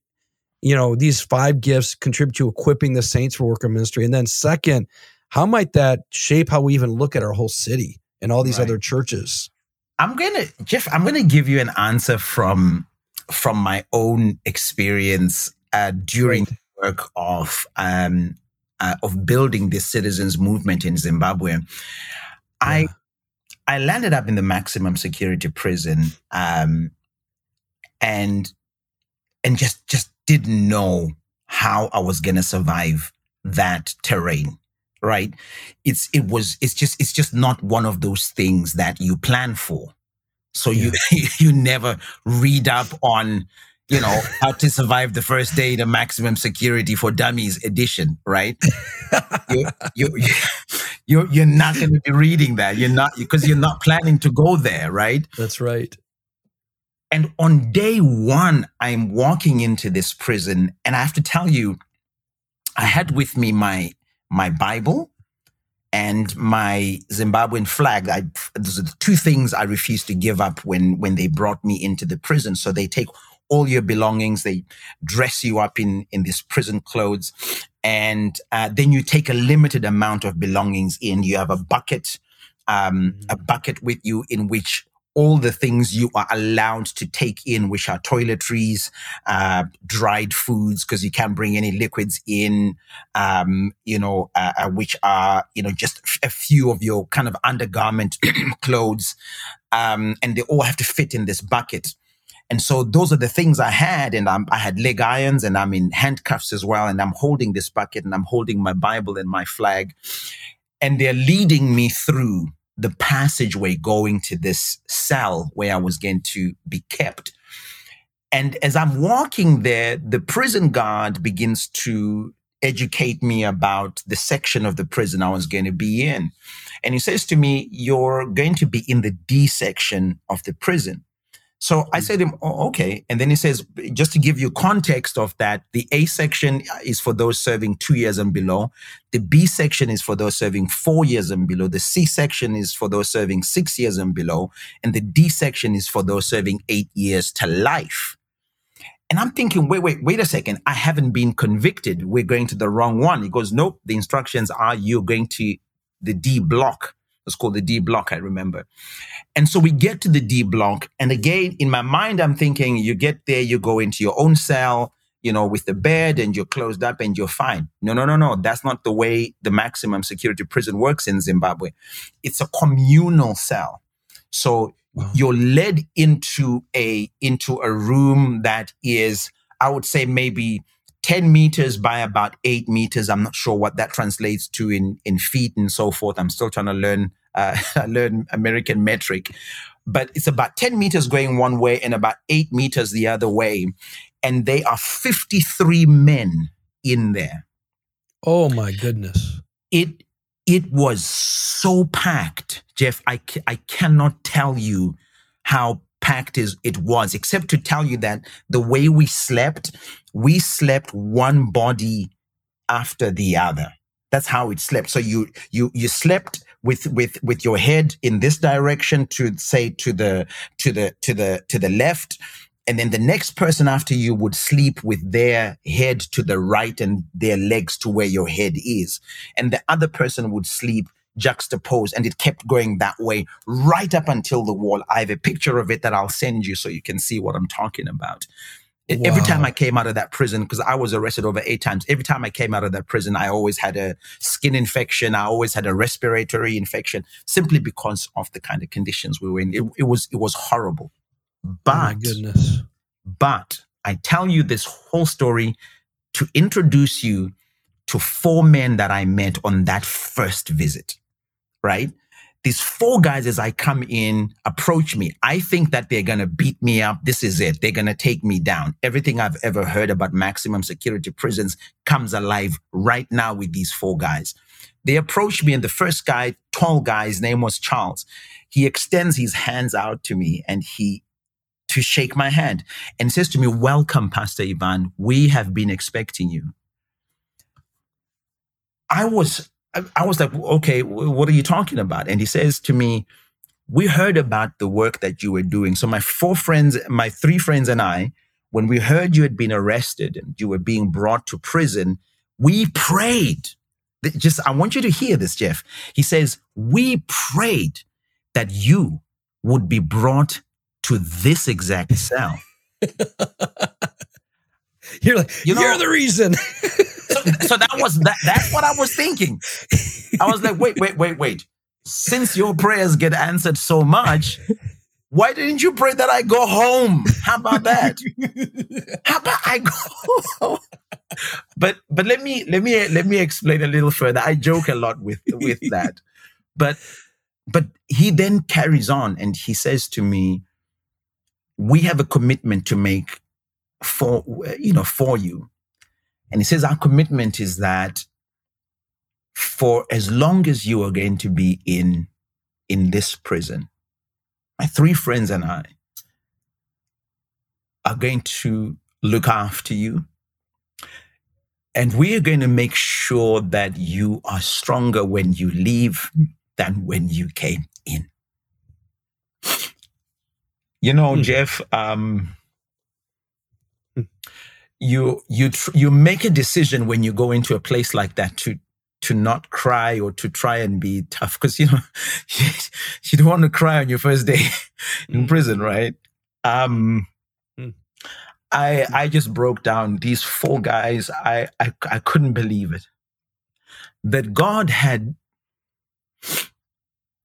you know these five gifts contribute to equipping the saints for work of ministry? And then second how might that shape how we even look at our whole city and all these right. other churches? I'm gonna jeff i'm gonna give you an answer from from my own experience uh, during the work of um, uh, of building this citizens movement in Zimbabwe, yeah. I I landed up in the maximum security prison, um, and and just just didn't know how I was gonna survive that terrain. Right? It's it was it's just it's just not one of those things that you plan for. So yeah. you [LAUGHS] you never read up on you know, how to survive the first day the maximum security for dummies edition, right? you, you, you, you're not going to be reading that. You're not, because you're not planning to go there, right? That's right. And on day one, I'm walking into this prison, and I have to tell you, I had with me my my Bible and my Zimbabwean flag. I, those are the two things I refused to give up when when they brought me into the prison. So they take all your belongings, they dress you up in in these prison clothes, and uh, then you take a limited amount of belongings in. You have a bucket, um, a bucket with you in which all the things you are allowed to take in, which are toiletries, uh, dried foods, because you can't bring any liquids in, um, you know, uh, uh, which are, you know, just a few of your kind of undergarment [CLEARS THROAT] clothes. Um, and they all have to fit in this bucket. And so those are the things I had. And I'm, I had leg irons and I'm in handcuffs as well. And I'm holding this bucket and I'm holding my Bible and my flag. And they're leading me through the passageway going to this cell where I was going to be kept. And as I'm walking there, the prison guard begins to educate me about the section of the prison I was going to be in. And he says to me, You're going to be in the D section of the prison. So I mm. said to him, oh, okay. And then he says, just to give you context of that, the A section is for those serving two years and below. The B section is for those serving four years and below. The C section is for those serving six years and below. And the D section is for those serving eight years to life. And I'm thinking, wait, wait, wait a second. I haven't been convicted. We're going to the wrong one. He goes, nope. The instructions are you're going to the D block. It's called the D block, I remember. And so we get to the D block. And again, in my mind, I'm thinking you get there, you go into your own cell, you know, with the bed and you're closed up and you're fine. No, no, no, no. That's not the way the maximum security prison works in Zimbabwe. It's a communal cell. So wow. you're led into a into a room that is, I would say maybe 10 meters by about eight meters. I'm not sure what that translates to in, in feet and so forth. I'm still trying to learn, uh, [LAUGHS] learn American metric, but it's about 10 meters going one way and about eight meters the other way. And they are 53 men in there. Oh my goodness. It, it was so packed, Jeff. I, I cannot tell you how packed as it was, except to tell you that the way we slept, we slept one body after the other. That's how it slept. So you you you slept with with with your head in this direction to say to the to the to the to the left and then the next person after you would sleep with their head to the right and their legs to where your head is and the other person would sleep juxtaposed and it kept going that way right up until the wall. I have a picture of it that I'll send you so you can see what I'm talking about. Wow. Every time I came out of that prison, because I was arrested over eight times, every time I came out of that prison, I always had a skin infection. I always had a respiratory infection simply because of the kind of conditions we were in. It, it was, it was horrible. Oh, but, oh goodness. But I tell you this whole story to introduce you to four men that I met on that first visit right? These four guys, as I come in, approach me. I think that they're going to beat me up. This is it. They're going to take me down. Everything I've ever heard about maximum security prisons comes alive right now with these four guys. They approach me, and the first guy, tall guy, his name was Charles. He extends his hands out to me and he to shake my hand and says to me, Welcome, Pastor Evan. We have been expecting you. I was I, was like, okay, what are you talking about? And he says to me, we heard about the work that you were doing. So my four friends, my three friends and I, when we heard you had been arrested and you were being brought to prison, we prayed. Just, I want you to hear this, Jeff. He says, we prayed that you would be brought to this exact cell. [LAUGHS] you're like, you know, you're the reason. so that was that. That's what I was thinking. I was like, wait, wait, wait, wait. Since your prayers get answered so much, why didn't you pray that I go home? How about that? How about I go? but but let me let me let me explain a little further. I joke a lot with with that, but but he then carries on and he says to me, "We have a commitment to make for you know for you and he says, Our commitment is that for as long as you are going to be in, in this prison, my three friends and I are going to look after you. And we are going to make sure that you are stronger when you leave than when you came in. You know, Hmm. Jeff, um. You you tr- you make a decision when you go into a place like that to to not cry or to try and be tough because you know [LAUGHS] you don't want to cry on your first day [LAUGHS] in Mm. prison, right? Um, Mm. I I just broke down these four guys. I, I I couldn't believe it that God had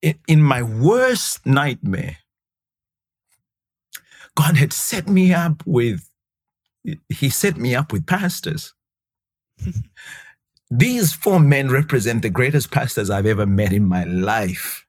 in, in my worst nightmare. God had set me up with he set me up with pastors. [LAUGHS] These four men represent the greatest pastors I've ever met in my life.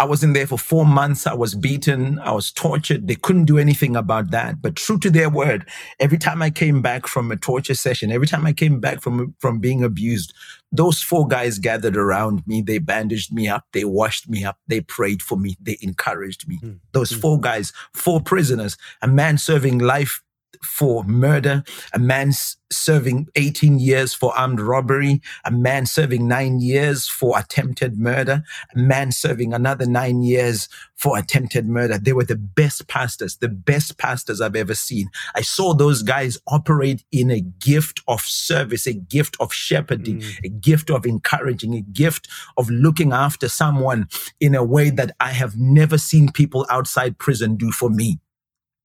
I was in there for four months. I was beaten. I was tortured. They couldn't do anything about that. But true to their word, every time I came back from a torture session, every time I came back from, from being abused, those four guys gathered around me. They bandaged me up. They washed me up. They prayed for me. They encouraged me. Hmm. Those Hmm. four guys, four prisoners, a man serving life for murder, a man serving 18 years for armed robbery, a man serving nine years for attempted murder, a man serving another nine years for attempted murder. They were the best pastors, the best pastors I've ever seen. I saw those guys operate in a gift of service, a gift of shepherding, Mm. a gift of encouraging, a gift of looking after someone in a way that I have never seen people outside prison do for me.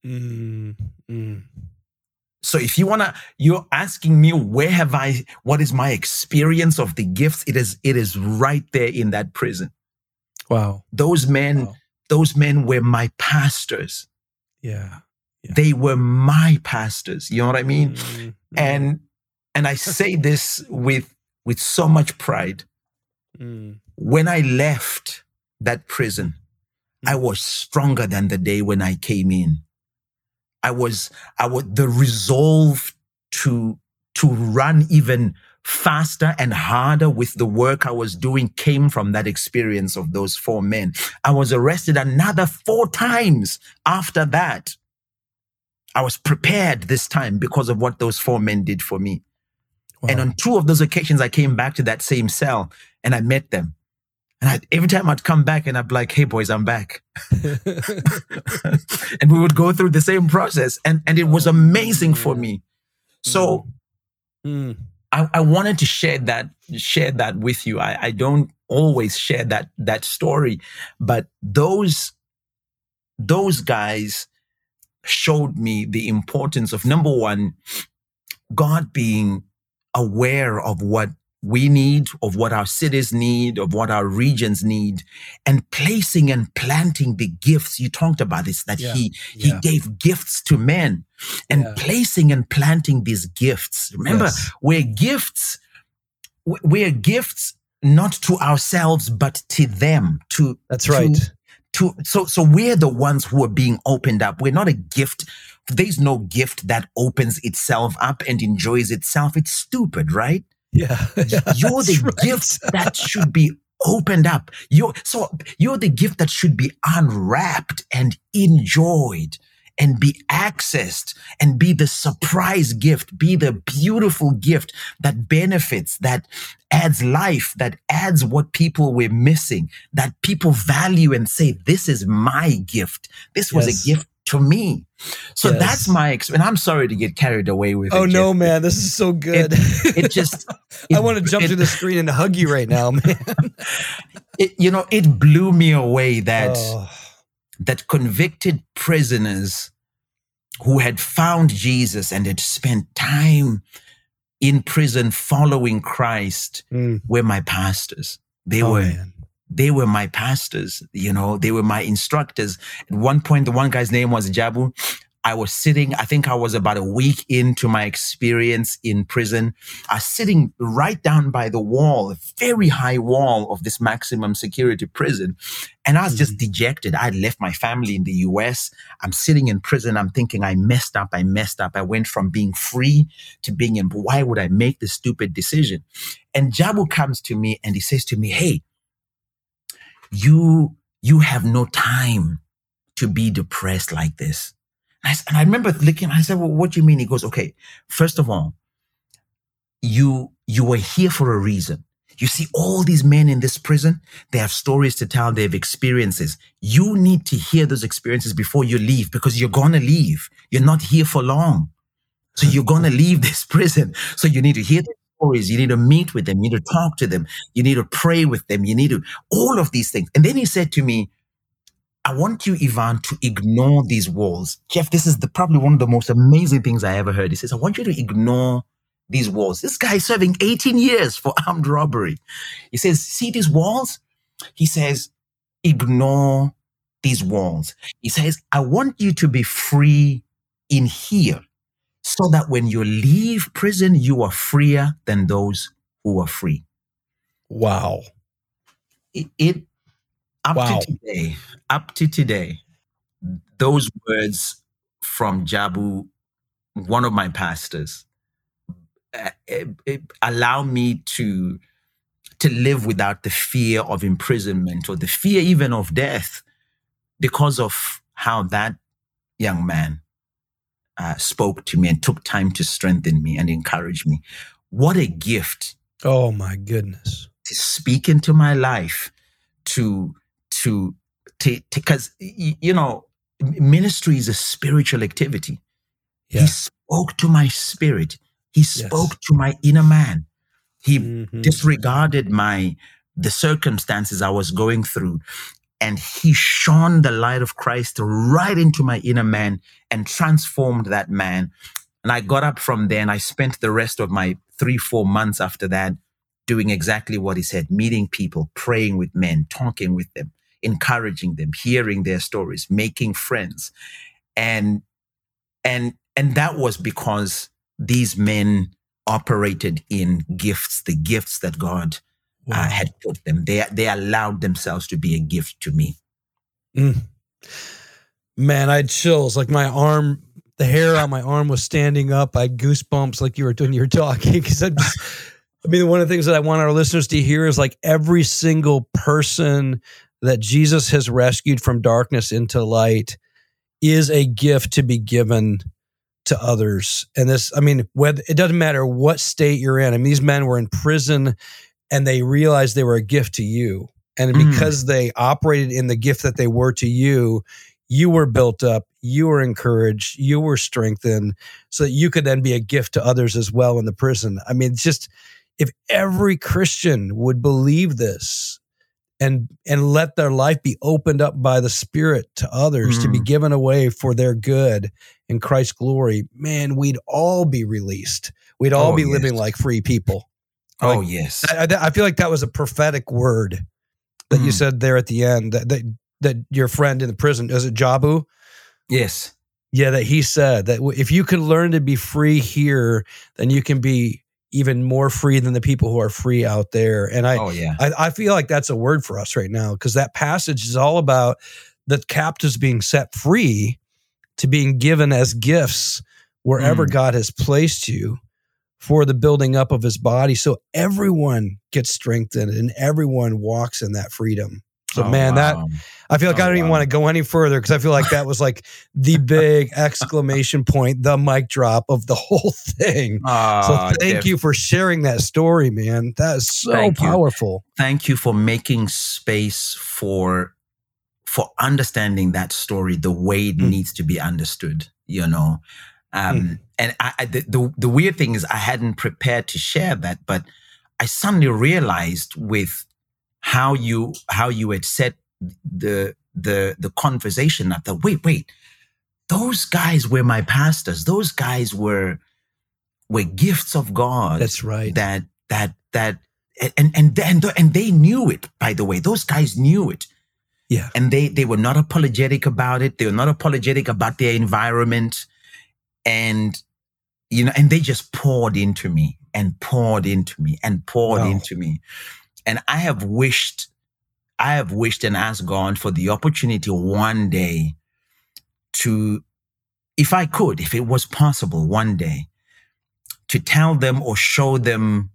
Mm. Mm. So if you wanna, you're asking me where have I, what is my experience of the gifts? It is, it is right there in that prison. Wow. Those men, Wow. those men were my pastors. Yeah. Yeah. They were my pastors. You know what I mean? Mm. And, and I say this with, with so much pride. Mm. When I left that prison, I was stronger than the day when I came in. I was, I was the resolve to, to run even faster and harder with the work I was doing came from that experience of those four men. I was arrested another four times after that. I was prepared this time because of what those four men did for me. Wow. And on two of those occasions, I came back to that same cell and I met them. And I, every time I'd come back and I'd be like, hey, boys, I'm back. [LAUGHS] and we would go through the same process. And, and it was amazing for me. So Mm. I, I wanted to share that, share that with you. I, I don't always share that, that story, but those, those guys showed me the importance of number one, God being aware of what we need, of what our cities need, of what our regions need, and placing and planting the gifts. You talked about this, that Yeah. he, he gave gifts to men and Yeah. placing and planting these gifts. Remember, Yes. we're gifts, we- we're gifts not to ourselves, but to them, to, That's to- right. to so so we're the ones who are being opened up we're not a gift there's no gift that opens itself up and enjoys itself it's stupid right Yeah. [LAUGHS] you're the right. gift that should be opened up you're so you're the gift that should be unwrapped and enjoyed and be accessed and be the surprise gift be the beautiful gift that benefits that adds life that adds what people were missing that people value and say this is my gift this was Yes. a gift to me so Yes. that's my experience i'm sorry to get carried away with Oh it no, Jeff. man! This is so good. it just [LAUGHS] I want to jump it- to the screen and hug you right now, [LAUGHS] man. it, you know it blew me away that Oh, that convicted prisoners who had found Jesus and had spent time in prison following Christ mm. were my pastors. They Oh, were man. They were my pastors, you know, they were my instructors. At one point, the one guy's name was Jabu. I was sitting, I think I was about a week into my experience in prison. I was sitting right down by the wall, a very high wall of this maximum security prison. And I was just mm-hmm. dejected. I had left my family in the US. I'm sitting in prison. I'm thinking I messed up. I messed up. I went from being free to being in. Why would I make this stupid decision? And Jabu comes to me and he says to me, Hey, you you have no time to be depressed like this. And I, and I remember looking, I said, Well, what do you mean? He goes, Okay, first of all, you you were here for a reason. You see all these men in this prison, they have stories to tell, they have experiences. You need to hear those experiences before you leave because you're going to leave. You're not here for long. So you're going to leave this [LAUGHS] prison. So you need to hear the stories. You need to meet with them. You need to talk to them. You need to pray with them. You need to, all of these things. And then he said to me, I want you, Evan, to ignore these walls. Jeff, this is the, probably one of the most amazing things I ever heard. He says, I want you to ignore these walls. This guy is serving 18 years for [LAUGHS] armed robbery. He says, see these walls? He says, ignore these walls. He says, I want you to be free in here so that when you leave prison, you are freer than those who are free. Wow. It, it up Wow. to today, up to today, those words from Jabu, one of my pastors, uh, it, it allow me to to live without the fear of imprisonment or the fear even of death because of how that young man uh, spoke to me and took time to strengthen me and encourage me. What a gift Oh my goodness. to speak into my life to to to because you know ministry is a spiritual activity Yeah. he spoke to my spirit he spoke to my inner man he Mhm. disregarded my the circumstances i was going through and he shone the light of christ right into my inner man and transformed that man. And i got up from there and i spent the rest of my three four months after that doing exactly what he said meeting people praying with men talking with them encouraging them hearing their stories making friends. And and and that was because these men operated in gifts the gifts that god Wow. uh, had put them they they allowed themselves to be a gift to me Mm. Man, I had chills. Like my arm, the hair on my arm was standing up. I had goosebumps like you were doing. you were talking. Because I I mean, one of the things that I want our listeners to hear is like every single person that Jesus has rescued from darkness into light is a gift to be given to others. And this, I mean, whether it doesn't matter what state you're in. I mean, these men were in prison and they realized they were a gift to you. And Mm. because they operated in the gift that they were to you, you were built up, you were encouraged, you were strengthened, so that you could then be a gift to others as well in the prison. I mean, it's just if every Christian would believe this and and let their life be opened up by the Spirit to others to be Mm. given away for their good in Christ's glory, man, we'd all be released. We'd all Oh, be living like free people. Oh yes I, I- feel like that was a prophetic word that you Mm. said there at the end that, that that your friend in the prison is it Jabu? yes Yeah, that he said that if you can learn to be free here, then you can be even more free than the people who are free out there. And I oh yeah I, I feel like that's a word for us right now because that passage is all about the captives being set free to being given as gifts wherever Mm. God has placed you for the building up of his body. So everyone gets strengthened and everyone walks in that freedom. So, Oh, man, that wow. I feel like I Oh, don't even want to go any further because I feel like that was like the [LAUGHS] big exclamation point, the mic drop of the whole thing. Ah, so thank Jeff, you for sharing that story, man. That is so Thank you. powerful. thank you for making space for for understanding that story the way it Mm. needs to be understood you know um and I, I the, the the weird thing is i hadn't prepared to share that but i suddenly realized with how you how you had set the the the conversation up that wait wait those guys were my pastors. Those guys were were gifts of god That's right. that that that and and and and they knew it by the way. Those guys knew it. Yeah. and they they were not apologetic about it. They were not apologetic about their environment. And you know and they just poured into me and poured into me and poured Wow. into me and i have wished i have wished and asked god for the opportunity one day to if i could if it was possible one day to tell them or show them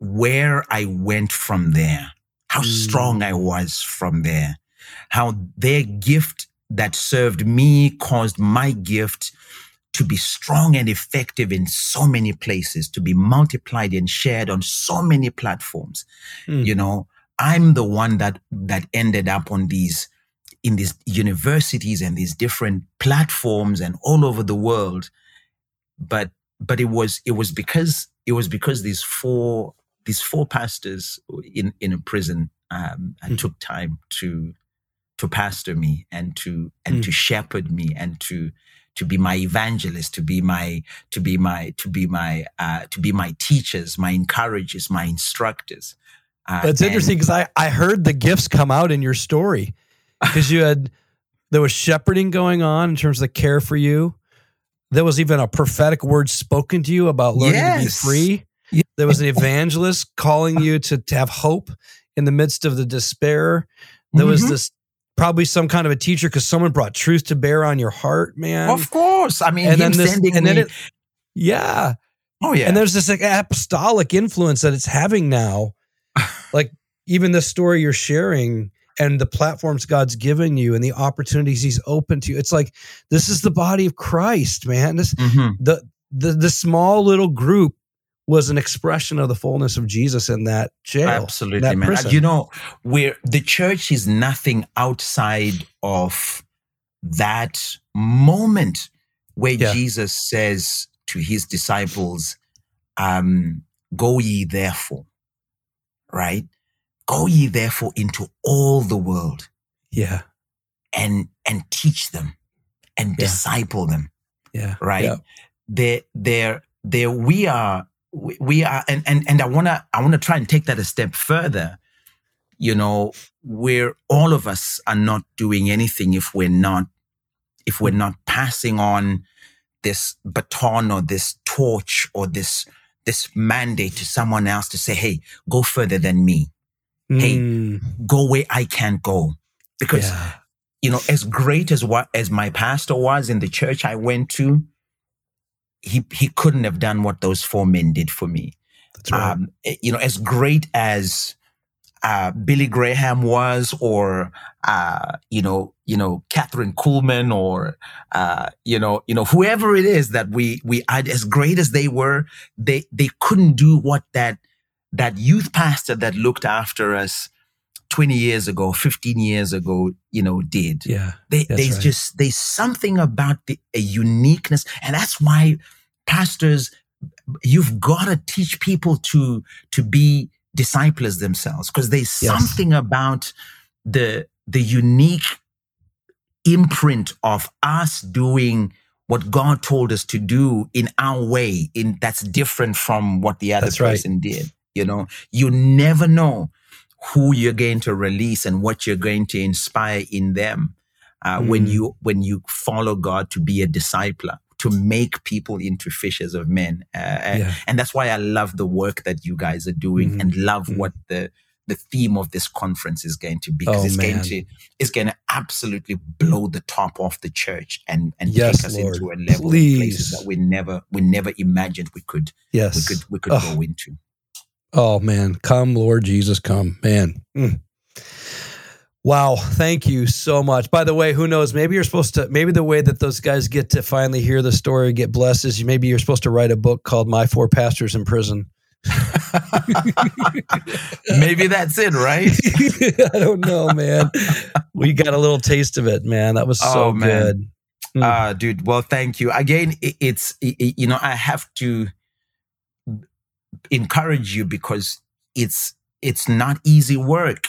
where I went from there, how Mm. strong I was from there, how their gift that served me caused my gift to be strong and effective in so many places, to be multiplied and shared on so many platforms. Mm. You know, I'm the one that that ended up on these in these universities and these different platforms and all over the world. But but it was it was because it was because these four these four pastors in in a prison um, mm. took time to to pastor me and to and mm. to shepherd me and to to be my evangelist, to be my to be my to be my uh, to be my teachers, my encouragers, my instructors. Uh, That's interesting because I I heard the gifts come out in your story [LAUGHS] because you had there was shepherding going on in terms of care for you. There was even a prophetic word spoken to you about learning yes. to be free. Yes. There was an evangelist calling you to, to have hope in the midst of the despair. There mm-hmm. was this probably some kind of a teacher because someone brought truth to bear on your heart, man. Of course. I mean, and then this, and me- then it, yeah. Oh yeah. And there's this like apostolic influence that it's having now. [LAUGHS] like even the story you're sharing and the platforms God's given you and the opportunities he's open to you. It's like this is the body of Christ, man. This mm-hmm. the the the small little group was an expression of the fullness of Jesus in that jail. Absolutely, that man. Prison. You know, where the church is nothing outside of that moment where yeah. Jesus says to his disciples, um, go ye therefore, right? Go ye therefore into all the world. Yeah. And and teach them and yeah. disciple them. Yeah. Right? Yeah. There, there, there we are we are and and, and i want to i want to try and take that a step further you know where all of us are not doing anything if we're not if we're not passing on this baton or this torch or this this mandate to someone else to say hey go further than me mm. hey go where i can't go because yeah. you know as great as what as my pastor was in the church i went to he he couldn't have done what those four men did for me. Right. Um, eh, you know, as great as uh, Billy Graham was, or uh, you know, you know, Kathryn Kuhlman, or uh, you know, you know, whoever it is that we we as great as they were, they they couldn't do what that that youth pastor that looked after us 20 years ago, 15 years ago, you know, did. Yeah. They, there's right. just, there's something about the, a uniqueness. And that's why pastors, you've got to teach people to, to be disciples themselves because there's yes. something about the, the unique imprint of us doing what God told us to do in our way in that's different from what the other that's person right. did. You know, you never know who you're going to release and what you're going to inspire in them uh, mm. when you when you follow God to be a discipler to make people into fishers of men uh, yeah. and that's why I love the work that you guys are doing mm and love mm what the the theme of this conference is going to be because oh, it's man. going to it's going to absolutely blow the top off the church and and yes, take us Lord. into a level Please. of places that we never we never imagined we could yes we could we could oh. go into Oh man, come Lord Jesus, come, man. Mm. Wow, thank you so much. By the way, who knows? Maybe you're supposed to. Maybe the way that those guys get to finally hear the story, get blessed, is maybe you're supposed to write a book called "My Four Pastors in Prison." [LAUGHS] maybe that's it, right? [LAUGHS] I don't know, man. we got a little taste of it, man. That was so oh, good, mm. uh, dude. Well, thank you again. It, it's it, you know I have to encourage you because it's it's not easy work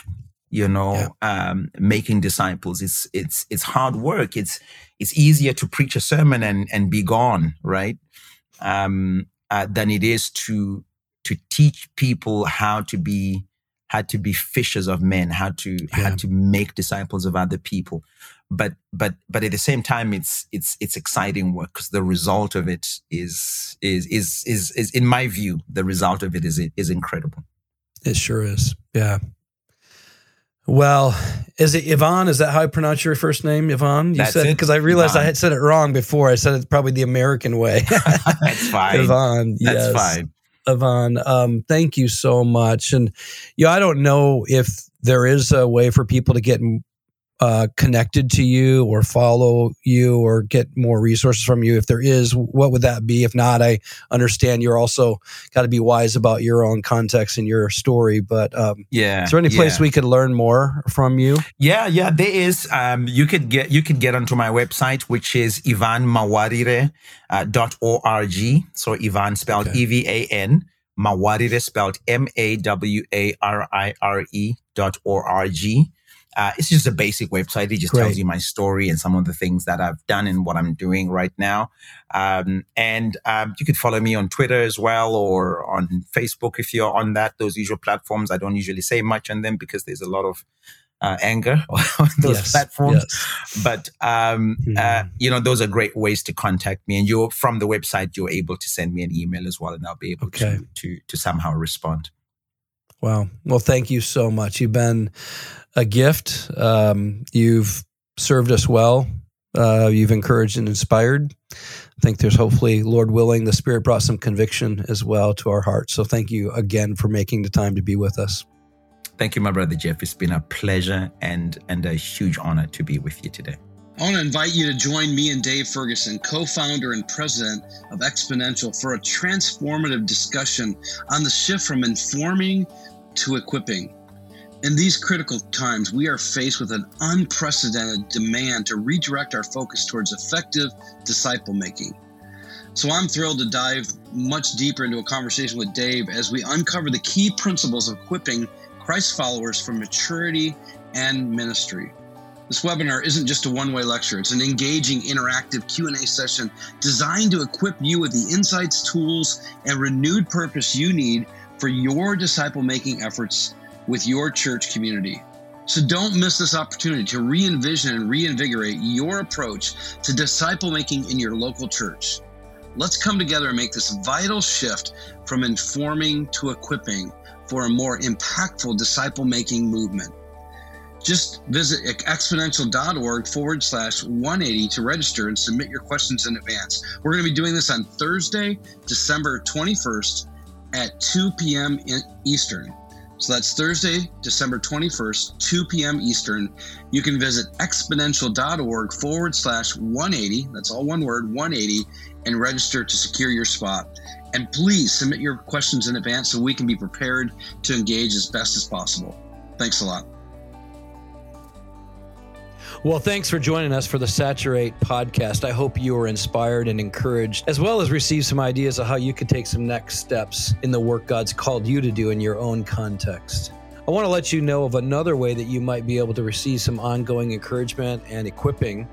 you know yeah. um, making disciples. It's it's it's hard work. It's it's easier to preach a sermon and and be gone right? Um, uh, than it is to to teach people how to be how to be fishers of men how to yeah. how to make disciples of other people. But but but at the same time it's it's it's exciting work because the result of it is is is is is in my view the result of it is is incredible. It sure is. Yeah. Well is it Evan? Is that how i pronounce your first name Evan? You That's said because i realized Evan. i had said it wrong before. I said it probably the american way. [LAUGHS] That's [LAUGHS] fine. Evan That's yes. fine Evan, um, thank you so much. And, you know, I don't know if there is a way for people to get uh, connected to you or follow you or get more resources from you? If there is, what would that be? If not, I understand you're also got to be wise about your own context and your story. But um, yeah, is there any place yeah. we could learn more from you? Yeah, yeah, there is. Um, you could get you could get onto my website, which is evanmawarire uh, dot org. So Evan spelled Okay. E V A N. Mawarire spelled M A W A R I R E dot O R G. Uh, it's just a basic website. It just Great. tells you my story and some of the things that I've done and what I'm doing right now. Um, and um, you could follow me on Twitter as well or on Facebook if you're on that, those usual platforms. I don't usually say much on them because there's a lot of uh, anger [LAUGHS] on those Yes, platforms yes. but um, Mhm. uh, you know those are great ways to contact me and you're from the website you're able to send me an email as well and i'll be able Okay. to, to to somehow respond Wow. Well, thank you so much. You've been a gift. Um, you've served us well. Uh, you've encouraged and inspired. I think there's hopefully, Lord willing, the Spirit brought some conviction as well to our hearts. So thank you again for making the time to be with us. thank you my brother jeff it's been a pleasure and and a huge honor to be with you today I want to invite you to join me and Dave Ferguson, co founder and president of Exponential, for a transformative discussion on the shift from informing to equipping. In these critical times, we are faced with an unprecedented demand to redirect our focus towards effective disciple making. So I'm thrilled to dive much deeper into a conversation with Dave as we uncover the key principles of equipping Christ followers for maturity and ministry. This webinar isn't just a one-way lecture. It's an engaging, interactive Q&A session designed to equip you with the insights, tools, and renewed purpose you need for your disciple-making efforts with your church community. So don't miss this opportunity to re-envision and reinvigorate your approach to disciple making in your local church. Let's come together and make this vital shift from informing to equipping for a more impactful disciple making movement. Just visit exponential.org forward slash 180 to register and submit your questions in advance. We're going to be doing this on Thursday, December 21st at 2 p.m. Eastern. So that's Thursday, December 21st, 2 p.m. Eastern. You can visit exponential.org forward slash 180, that's all one word, 180, and register to secure your spot. And please submit your questions in advance so we can be prepared to engage as best as possible. Thanks a lot. Well, thanks for joining us for the Saturate podcast. I hope you are inspired and encouraged, as well as receive some ideas of how you could take some next steps in the work God's called you to do in your own context. I want to let you know of another way that you might be able to receive some ongoing encouragement and equipping.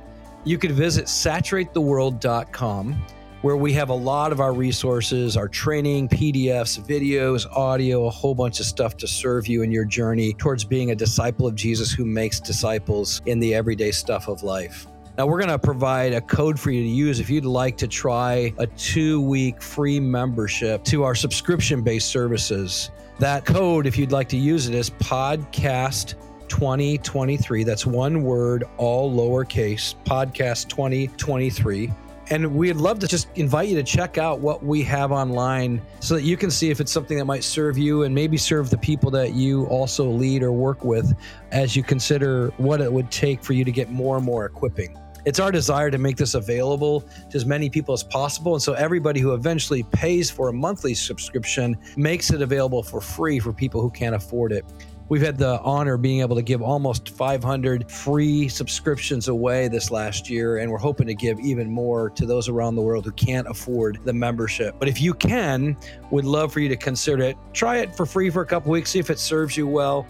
You could visit saturatetheworld.com where we have a lot of our resources, our training, PDFs, videos, audio, a whole bunch of stuff to serve you in your journey towards being a disciple of Jesus who makes disciples in the everyday stuff of life. Now, we're going to provide a code for you to use if you'd like to try a two week free membership to our subscription based services. That code, if you'd like to use it, is podcast 2023. That's one word, all lowercase, podcast 2023. And we'd love to just invite you to check out what we have online so that you can see if it's something that might serve you and maybe serve the people that you also lead or work with as you consider what it would take for you to get more and more equipping. It's our desire to make this available to as many people as possible. And so everybody who eventually pays for a monthly subscription makes it available for free for people who can't afford it. We've had the honor of being able to give almost 500 free subscriptions away this last year, and we're hoping to give even more to those around the world who can't afford the membership. But if you can, we'd love for you to consider it. Try it for free for a couple weeks, see if it serves you well.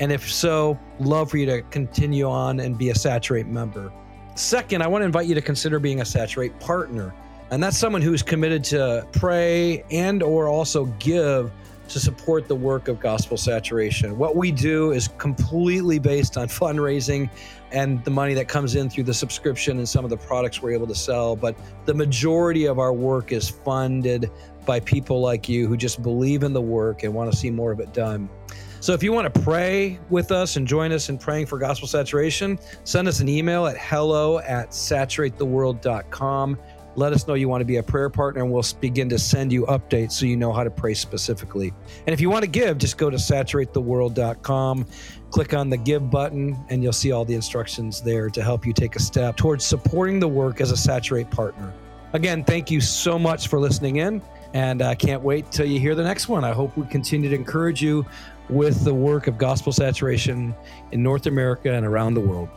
And if so, love for you to continue on and be a Saturate member. Second, I want to invite you to consider being a Saturate partner. And that's someone who's committed to pray and or also give to support the work of gospel saturation. What we do is completely based on fundraising and the money that comes in through the subscription and some of the products we're able to sell. But the majority of our work is funded by people like you who just believe in the work and want to see more of it done. So if you want to pray with us and join us in praying for gospel saturation, send us an email at hello at saturatetheworld.com. let us know you want to be a prayer partner and we'll begin to send you updates so you know how to pray specifically. And if you want to give, just go to saturatetheworld.com, click on the give button, and you'll see all the instructions there to help you take a step towards supporting the work as a Saturate partner. Again, thank you so much for listening in, and I can't wait till you hear the next one. I hope we continue to encourage you with the work of gospel saturation in North America and around the world.